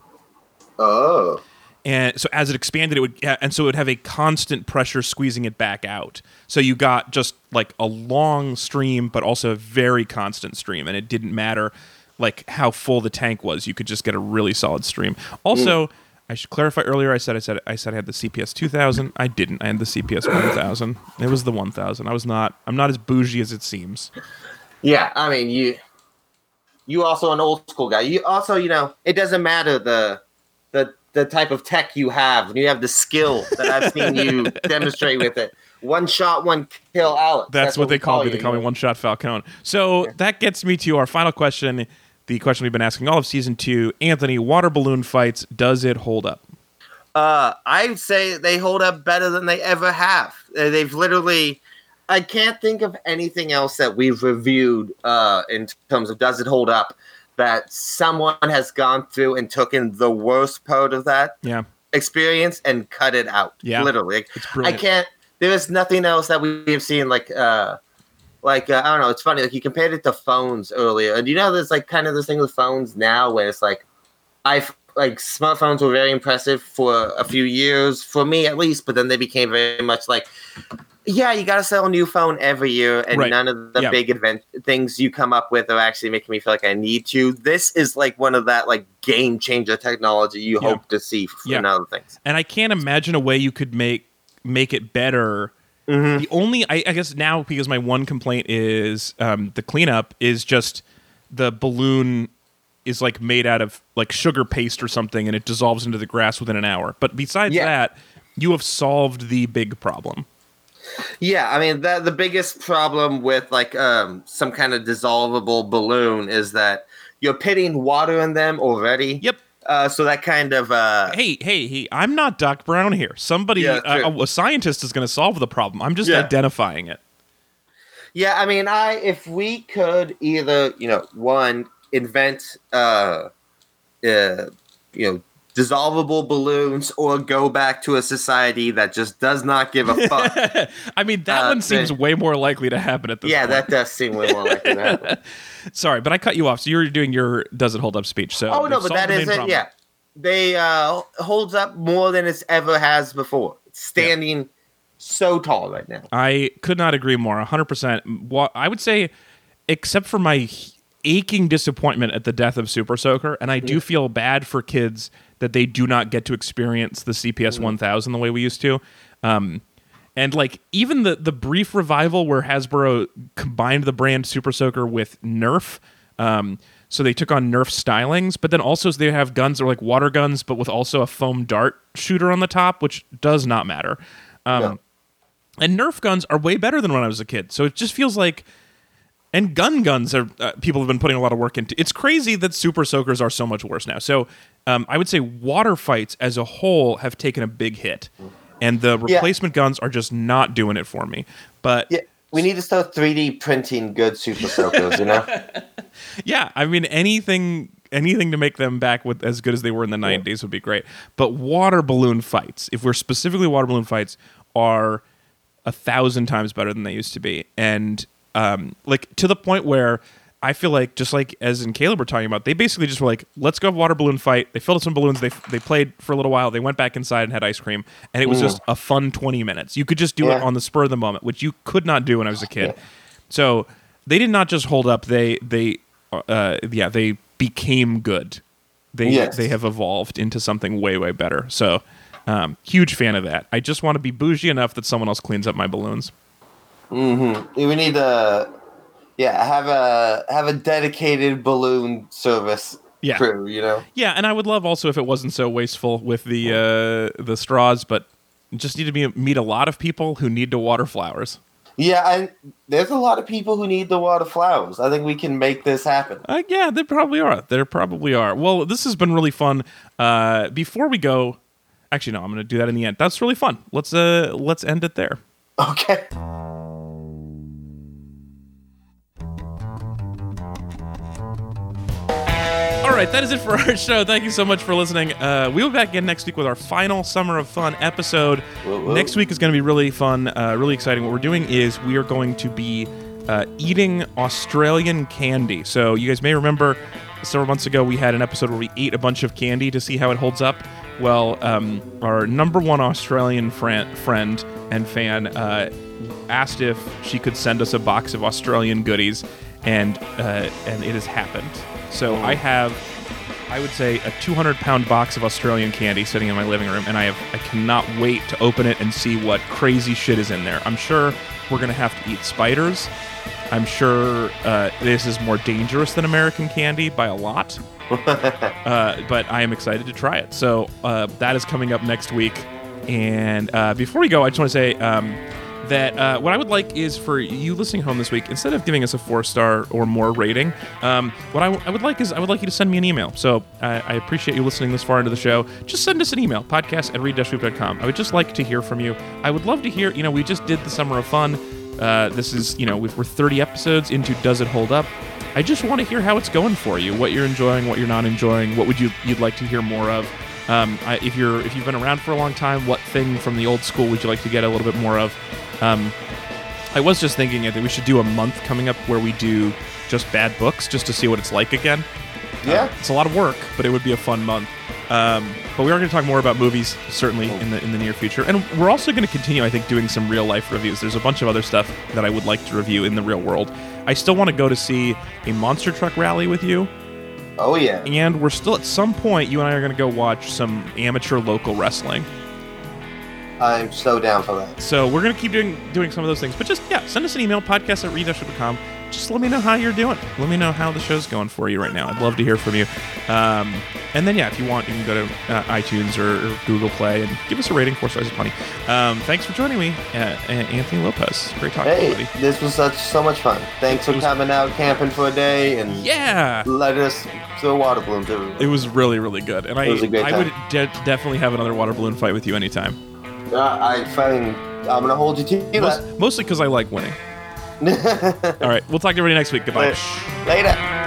S1: Oh,
S2: And so as it expanded, it would, and so it would have a constant pressure squeezing it back out. So you got just like a long stream, but also a very constant stream, and it didn't matter like how full the tank was. You could just get a really solid stream. Also, hmm. I should clarify earlier. I said I said I said I had the CPS 2000. I didn't. I had the CPS 1000. It was the 1000. I was not. I'm not as bougie as it seems.
S1: yeah. I mean, you, you also an old school guy. You also, you know, it doesn't matter the, the, the type of tech you have. You have the skill that I've seen you demonstrate with it. One shot, one kill, Alex.
S2: That's, what
S1: we
S2: they call me.
S1: you,
S2: They call me? One Shot Falcone. So that gets me to our final question. The question we've been asking all of season two. Anthony, water balloon fights, does it hold up?
S1: Uh, I'd say they hold up better than they ever have. Uh, They've literally. I can't think of anything else that we've reviewed uh, in terms of does it hold up that someone has gone through and taken the worst part of that
S2: Yeah.
S1: experience and cut it out.
S2: Yeah.
S1: literally. Like, I can't. There is nothing else that we've seen like. uh like uh, I don't know, it's funny. Like you compared it to phones earlier, and you know, there's like kind of this thing with phones now, where it's like, I like smartphones were very impressive for a few years, for me at least, but then they became very much like yeah, you got to sell a new phone every year, and
S2: Right.
S1: none of the
S2: Yeah.
S1: big event things you come up with are actually making me feel like I need to. This is like one of that like game changer technology you
S2: Yeah.
S1: hope to see for
S2: Yeah.
S1: other things.
S2: and I can't imagine a way you could make make it better. The only I, I guess now because my one complaint is um, the cleanup is just the balloon is like made out of like sugar paste or something and it dissolves into the grass within an hour. But besides
S1: Yeah.
S2: that, you have solved the big problem.
S1: Yeah, I mean the the biggest problem with like um some kind of dissolvable balloon is that you're pitting water in them already.
S2: Yep.
S1: Uh, so that kind of uh,
S2: Hey, hey, hey! I'm not Doc Brown here. Somebody,
S1: Yeah,
S2: uh, a, scientist, is going to solve the problem. I'm just
S1: Yeah.
S2: identifying it.
S1: Yeah, I mean, I if we could either you know one invent uh, uh you know dissolvable balloons or go back to a society that just does not give a fuck.
S2: I mean, that
S1: Uh,
S2: one seems way more likely to happen at this
S1: yeah,
S2: point.
S1: that does seem way more likely to happen.
S2: Sorry, but I cut you off. So you're doing your "Does it hold up?" speech. So
S1: Oh no, but that is it. Yeah, they uh holds up more than it's ever has before. It's standing so tall right now.
S2: I could not agree more. 100%. What I would say, except for my aching disappointment at the death of Super Soaker, and I do feel bad for kids that they do not get to experience the CPS 1000 the way we used to. Um, and like even the the brief revival where Hasbro combined the brand Super Soaker with Nerf, um, so they took on Nerf stylings, but then also they have guns that are like water guns, but with also a foam dart shooter on the top, which does not matter. Um,
S1: No.
S2: and Nerf guns are way better than when I was a kid. So it just feels like, and gun guns are uh, people have been putting a lot of work into. It's crazy that super soakers are so much worse now. So um, I would say water fights as a whole have taken a big hit, and the
S1: Yeah.
S2: replacement guns are just not doing it for me. But
S1: Yeah, we need to start 3D printing good super soakers. You know.
S2: Yeah, I mean anything anything to make them back with as good as they were in the 90s would be great. But water balloon fights, if we're specifically water balloon fights are a thousand times better than they used to be. And um like to the point where I feel like just like as in Caleb were talking about, they basically just were like, "Let's go have a water balloon fight." They filled up some balloons. They they played for a little while. They went back inside and had ice cream, and it was just a fun twenty minutes. You could just do it on the spur of the moment, which you could not do when I was a kid. So they did not just hold up. They they uh, yeah they became good. They
S1: Yes.
S2: they have evolved into something way way better. So um, huge fan of that. I just want to be bougie enough that someone else cleans up my balloons.
S1: We need to, yeah, have a have a dedicated balloon service
S2: Yeah.
S1: crew. You know.
S2: Yeah, and I would love also if it wasn't so wasteful with the uh, the straws, but just need to be, meet a lot of people who need to water flowers.
S1: Yeah, and there's a lot of people who need the water flowers. I think we can make this happen.
S2: Uh, yeah, there probably are. There probably are. Well, this has been really fun. Uh, before we go, actually, no, I'm going to do that in the end. That's really fun. Let's uh, let's end it there.
S1: Okay.
S2: All right, that is it for our show. Thank you so much for listening. Uh, we'll be back again next week with our final Summer of Fun episode.
S1: Whoa, whoa.
S2: Next week is going to be really fun, uh, really exciting. What we're doing is we are going to be uh, eating Australian candy. So you guys may remember several months ago we had an episode where we ate a bunch of candy to see how it holds up. Well, um, our number one Australian friend, friend and fan uh, asked if she could send us a box of Australian goodies, and uh, and it has happened. So I have I would say a 200 pound box of Australian candy sitting in my living room, and I have I cannot wait to open it and see what crazy shit is in there. I'm sure we're gonna have to eat spiders. I'm sure uh, this is more dangerous than American candy by a lot, uh, but I am excited to try it. So uh, that is coming up next week. And uh, before we go, I just want to say um, that uh, what I would like is for you listening home this week, instead of giving us a four star or more rating, um, what I, w- I would like is I would like you to send me an email. So I, I appreciate you listening this far into the show. Just send us an email, podcast at read-swoop.com. I would just like to hear from you. I would love to hear, you know, we just did the Summer of Fun. Uh, this is, you know, we're 30 episodes into Does It Hold Up? I just want to hear how it's going for you, what you're enjoying, what you're not enjoying, what would you you'd like to hear more of. Um, I, if you're if you've been around for a long time, what thing from the old school would you like to get a little bit more of? Um, I was just thinking that we should do a month coming up where we do just bad books, just to see what it's like again.
S1: Yeah.
S2: It's a lot of work, but it would be a fun month. Um, but we are going to talk more about movies certainly in the in the near future, and we're also going to continue, I think, doing some real life reviews. There's a bunch of other stuff that I would like to review in the real world. I still want to go to see a monster truck rally with you,
S1: Oh yeah.
S2: and we're still at some point. You and I are going to go watch some amateur local wrestling.
S1: I'm so down for that.
S2: So we're gonna keep doing doing some of those things. But just yeah, send us an email, podcast at readusher.com. Just let me know how you're doing. Let me know how the show's going for you right now. I'd love to hear from you. Um, and then yeah, if you want, you can go to uh, iTunes or, or Google Play and give us a rating, four stars of twenty. Um, thanks for joining me, uh, Anthony Lopez. Great talking to you,
S1: Hey,
S2: buddy.
S1: this was such so much fun. Thanks for
S2: was-
S1: coming out camping for a day and
S2: Yeah.
S1: let us throw water balloons everywhere.
S2: It was really, really good, and I,
S1: was a great
S2: I would de- definitely have another water balloon fight with you anytime.
S1: Uh, I find I'm gonna hold you to
S2: Most, mostly because I like winning. All right, we'll talk to everybody next week. Goodbye.
S1: Later.